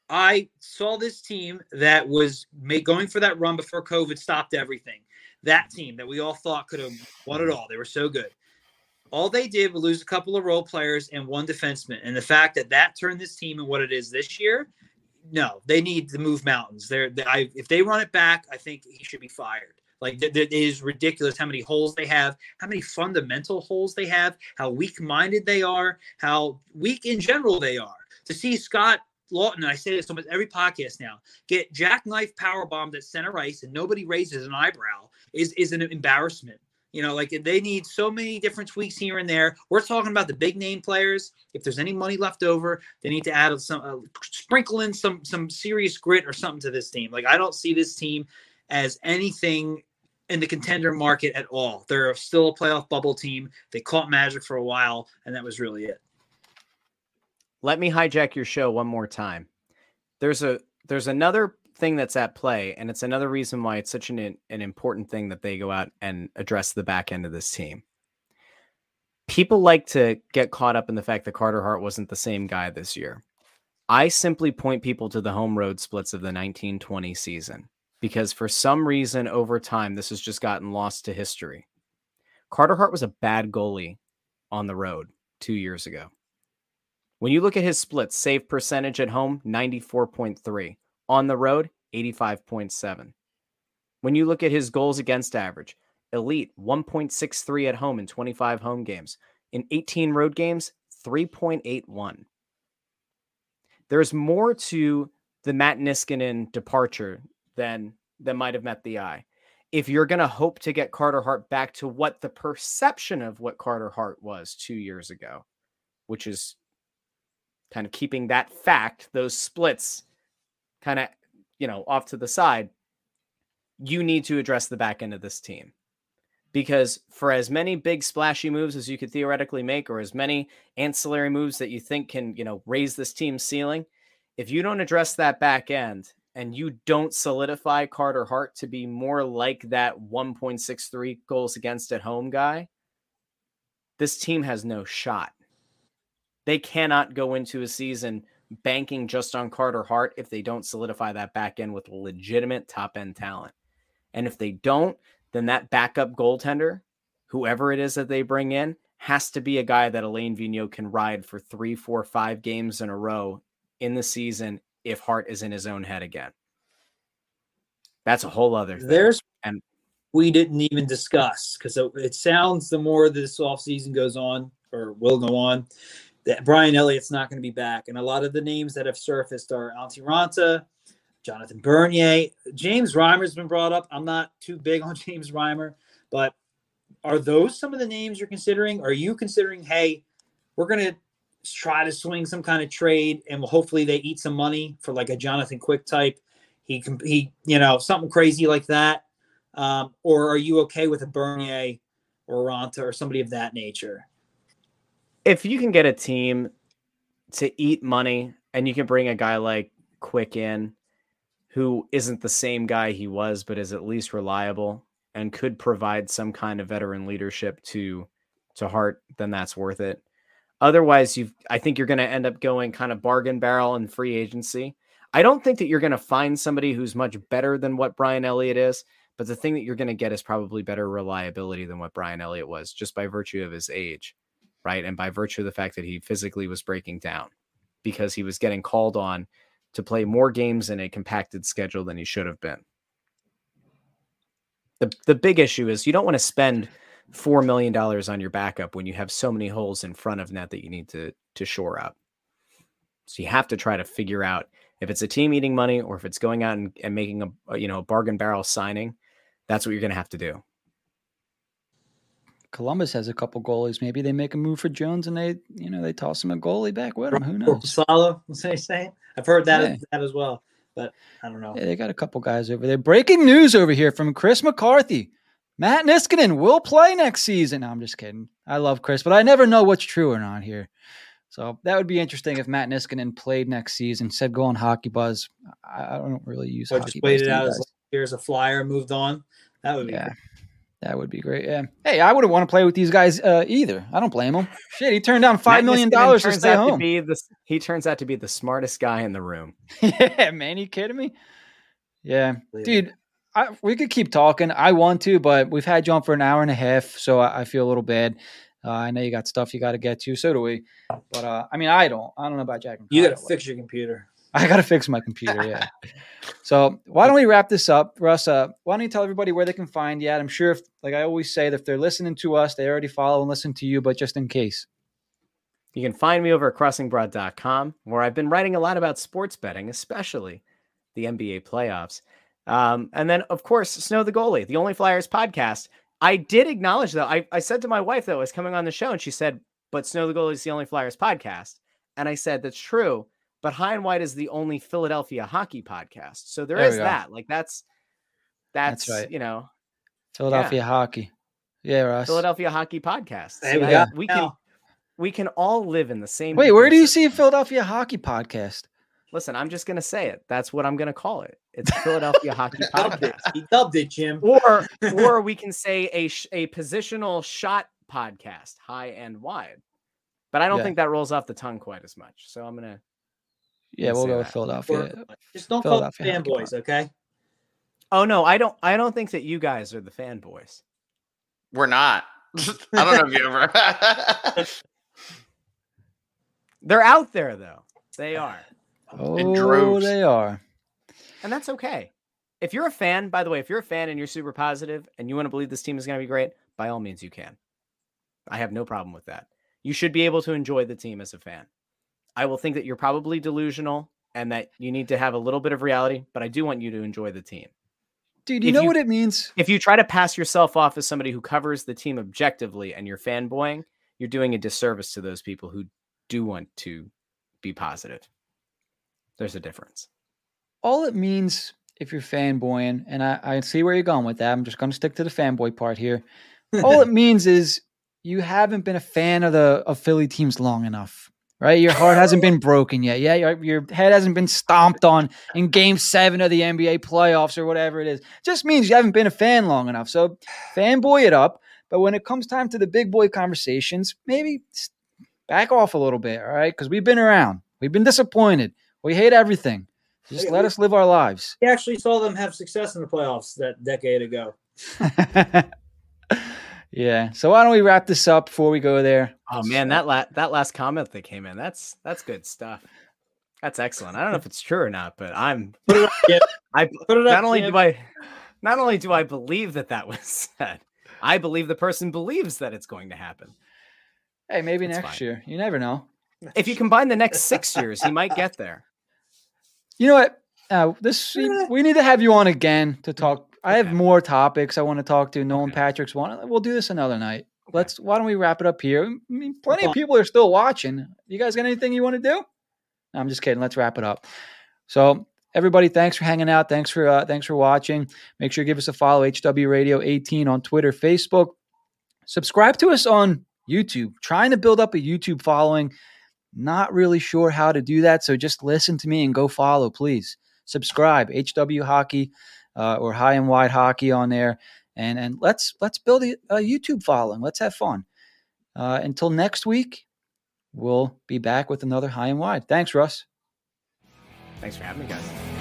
I saw this team that was made, going for that run before COVID stopped everything. That team that we all thought could have won it mm-hmm. all. They were so good. All they did was lose a couple of role players and one defenseman. And the fact that that turned this team and what it is this year, no, they need to move mountains. They're, they, I, if they run it back, I think he should be fired. Like it is ridiculous how many holes they have, how many fundamental holes they have, how weak-minded they are, how weak in general they are. To see Scott Laughton, and I say this almost every podcast now, get jackknife power bombed at center ice and nobody raises an eyebrow is is an embarrassment. You know, like they need so many different tweaks here and there. We're talking about the big name players. If there's any money left over, they need to add some, uh, sprinkle in some some serious grit or something to this team. Like I don't see this team as anything in the contender market at all. They're still a playoff bubble team. They caught Magic for a while, and that was really it. let me hijack your show one more time. There's a there's another thing that's at play, and it's another reason why it's such an an important thing that they go out and address the back end of this team. People like to get caught up in the fact that Carter Hart wasn't the same guy this year. I simply point people to the home road splits of the 1920 season because for some reason over time this has just gotten lost to history. Carter Hart was a bad goalie on the road 2 years ago. When you look at his splits, save percentage at home, 94.3. On the road, 85.7. When you look at his goals against average, elite, 1.63 at home in 25 home games. In 18 road games, 3.81. There's more to the Matt Niskanen departure than that might have met the eye. If you're going to hope to get Carter Hart back to what the perception of what Carter Hart was two years ago, which is kind of keeping that fact, those splits kind of, you know, off to the side, you need to address the back end of this team. Because for as many big splashy moves as you could theoretically make, or as many ancillary moves that you think can, you know, raise this team's ceiling, if you don't address that back end and you don't solidify Carter Hart to be more like that 1.63 goals against at home guy, this team has no shot. They cannot go into a season banking just on Carter Hart if they don't solidify that back end with legitimate top end talent. And if they don't, then that backup goaltender, whoever it is that they bring in, has to be a guy that Alain Vigneault can ride for three, four, five games in a row in the season if Hart is in his own head again. That's a whole other thing. There's And- we didn't even discuss because it, it sounds the more this offseason goes on or will go on that Brian Elliott's not going to be back. And a lot of the names that have surfaced are Antti Raanta, Jonathan Bernier, James Reimer's been brought up. I'm not too big on James Reimer, but are those some of the names you're considering? Are you considering, hey, we're gonna try to swing some kind of trade, and hopefully they eat some money for like a Jonathan Quick type? He can he, you know, something crazy like that. Um, or are you okay with a Bernier or Raanta or somebody of that nature? If you can get a team to eat money and you can bring a guy like Quick in who isn't the same guy he was, but is at least reliable and could provide some kind of veteran leadership to to Hart, then that's worth it. Otherwise, you I think you're going to end up going kind of bargain barrel and free agency. I don't think that you're going to find somebody who's much better than what Brian Elliott is, but the thing that you're going to get is probably better reliability than what Brian Elliott was just by virtue of his age, right? And by virtue of the fact that he physically was breaking down because he was getting called on to play more games in a compacted schedule than he should have been. The the big issue is you don't want to spend four million dollars on your backup when you have so many holes in front of net that you need to to shore up. So you have to try to figure out if it's a team eating money or if it's going out and, and making a, a you know a bargain barrel signing that's what you're going to have to do. Columbus has a couple goalies. Maybe they make a move for Jones and they, you know, they toss him a goalie back with him. Who knows? Salo, they say. I've heard that, yeah. that as well, but I don't know. Yeah, they got a couple guys over there. Breaking news over here from Chris McCarthy. Matt Niskanen will play next season. No, I'm just kidding. I love Chris, but I never know what's true or not here. So that would be interesting if Matt Niskanen played next season. Said go on Hockey Buzz. I, I don't really use. Or just waited out as here's a flyer, moved on. That would be yeah. Great. That would be great. Yeah. Hey, I wouldn't want to play with these guys uh, either. I don't blame him. Shit, he turned down five million dollars to stay home. To be the, he turns out to be the smartest guy in the room. yeah, man, you kidding me? Yeah, dude. I, we could keep talking. I want to, but we've had you on for an hour and a half, so I, I feel a little bad. Uh, I know you got stuff you got to get to. So do we. But uh, I mean, I don't. I don't know about Jack. And You got to fix your computer. I got to fix my computer. Yeah. so why don't we wrap this up, Russ? Uh, why don't you tell everybody where they can find you at? I'm sure, if, like I always say, that if they're listening to us, they already follow and listen to you. But just in case, you can find me over at crossingbroad.com, where I've been writing a lot about sports betting, especially the NBA playoffs. Um, and then, of course, Snow the Goalie, the Only Flyers podcast. I did acknowledge, though, I, I said to my wife that was coming on the show, and she said, but Snow the Goalie is the Only Flyers podcast. And I said, that's true but High and Wide is the only Philadelphia hockey podcast. So there, there is that. Like that's that's, that's right. you know Philadelphia yeah. hockey. Yeah, Ross. Philadelphia hockey podcast. So we, go. we can we can all live in the same. Wait, where do you see Philadelphia hockey podcast? Listen, I'm just gonna say it. That's what I'm gonna call it. It's Philadelphia hockey podcast. He dubbed it, Jim. Or or we can say a a positional shot podcast, high and wide. But I don't yeah. think that rolls off the tongue quite as much. So I'm gonna yeah, we'll go with Philadelphia. Just don't Philadelphia call fanboys, okay? Oh no, I don't. I don't think that you guys are the fanboys. We're not. I don't know if you ever. They're out there though. They are. Oh, they are. And that's okay. If you're a fan, by the way, if you're a fan and you're super positive and you want to believe this team is going to be great, by all means you can. I have no problem with that. You should be able to enjoy the team as a fan. I will think that you're probably delusional and that you need to have a little bit of reality, but I do want you to enjoy the team. Dude, you if know you, what it means? If you try to pass yourself off as somebody who covers the team objectively and you're fanboying, you're doing a disservice to those people who do want to be positive. There's a difference. All it means if you're fanboying, and I, I see where you're going with that. I'm just going to stick to the fanboy part here. All it means is you haven't been a fan of the of Philly teams long enough right? Your heart hasn't been broken yet. Yeah, your, your head hasn't been stomped on in game seven of the NBA playoffs or whatever it is. Just means you haven't been a fan long enough. So fanboy it up. But when it comes time to the big boy conversations, maybe back off a little bit, all right? Because we've been around. We've been disappointed. We hate everything. Just let us live our lives. We actually saw them have success in the playoffs that decade ago. Yeah. So why don't we wrap this up before we go there? Oh man, that la- that last comment that came in, that's that's good stuff. That's excellent. I don't know if it's true or not, but I'm I put it up, not only Jim. do I not only do I believe that that was said, I believe the person believes that it's going to happen. Hey, maybe next fine. year. You never know. If you combine the next 6 years, he might get there. You know what? Uh, this we need to have you on again to talk. I have more topics I want to talk to. Nolan Okay. Patrick's one. We'll do this another night. Let's. Why don't we wrap it up here? I mean, plenty of people are still watching. You guys got anything you want to do? No, I'm just kidding. Let's wrap it up. So everybody, thanks for hanging out. Thanks for uh, thanks for watching. Make sure you give us a follow. HW Radio 18 on Twitter, Facebook. Subscribe to us on YouTube. Trying to build up a YouTube following. Not really sure how to do that. So just listen to me and go follow, please. Subscribe. HW Hockey uh, or High and Wide Hockey on there. And and let's let's build a, a YouTube following. Let's have fun. Uh, until next week, we'll be back with another High and Wide. Thanks, Russ. Thanks for having me, guys.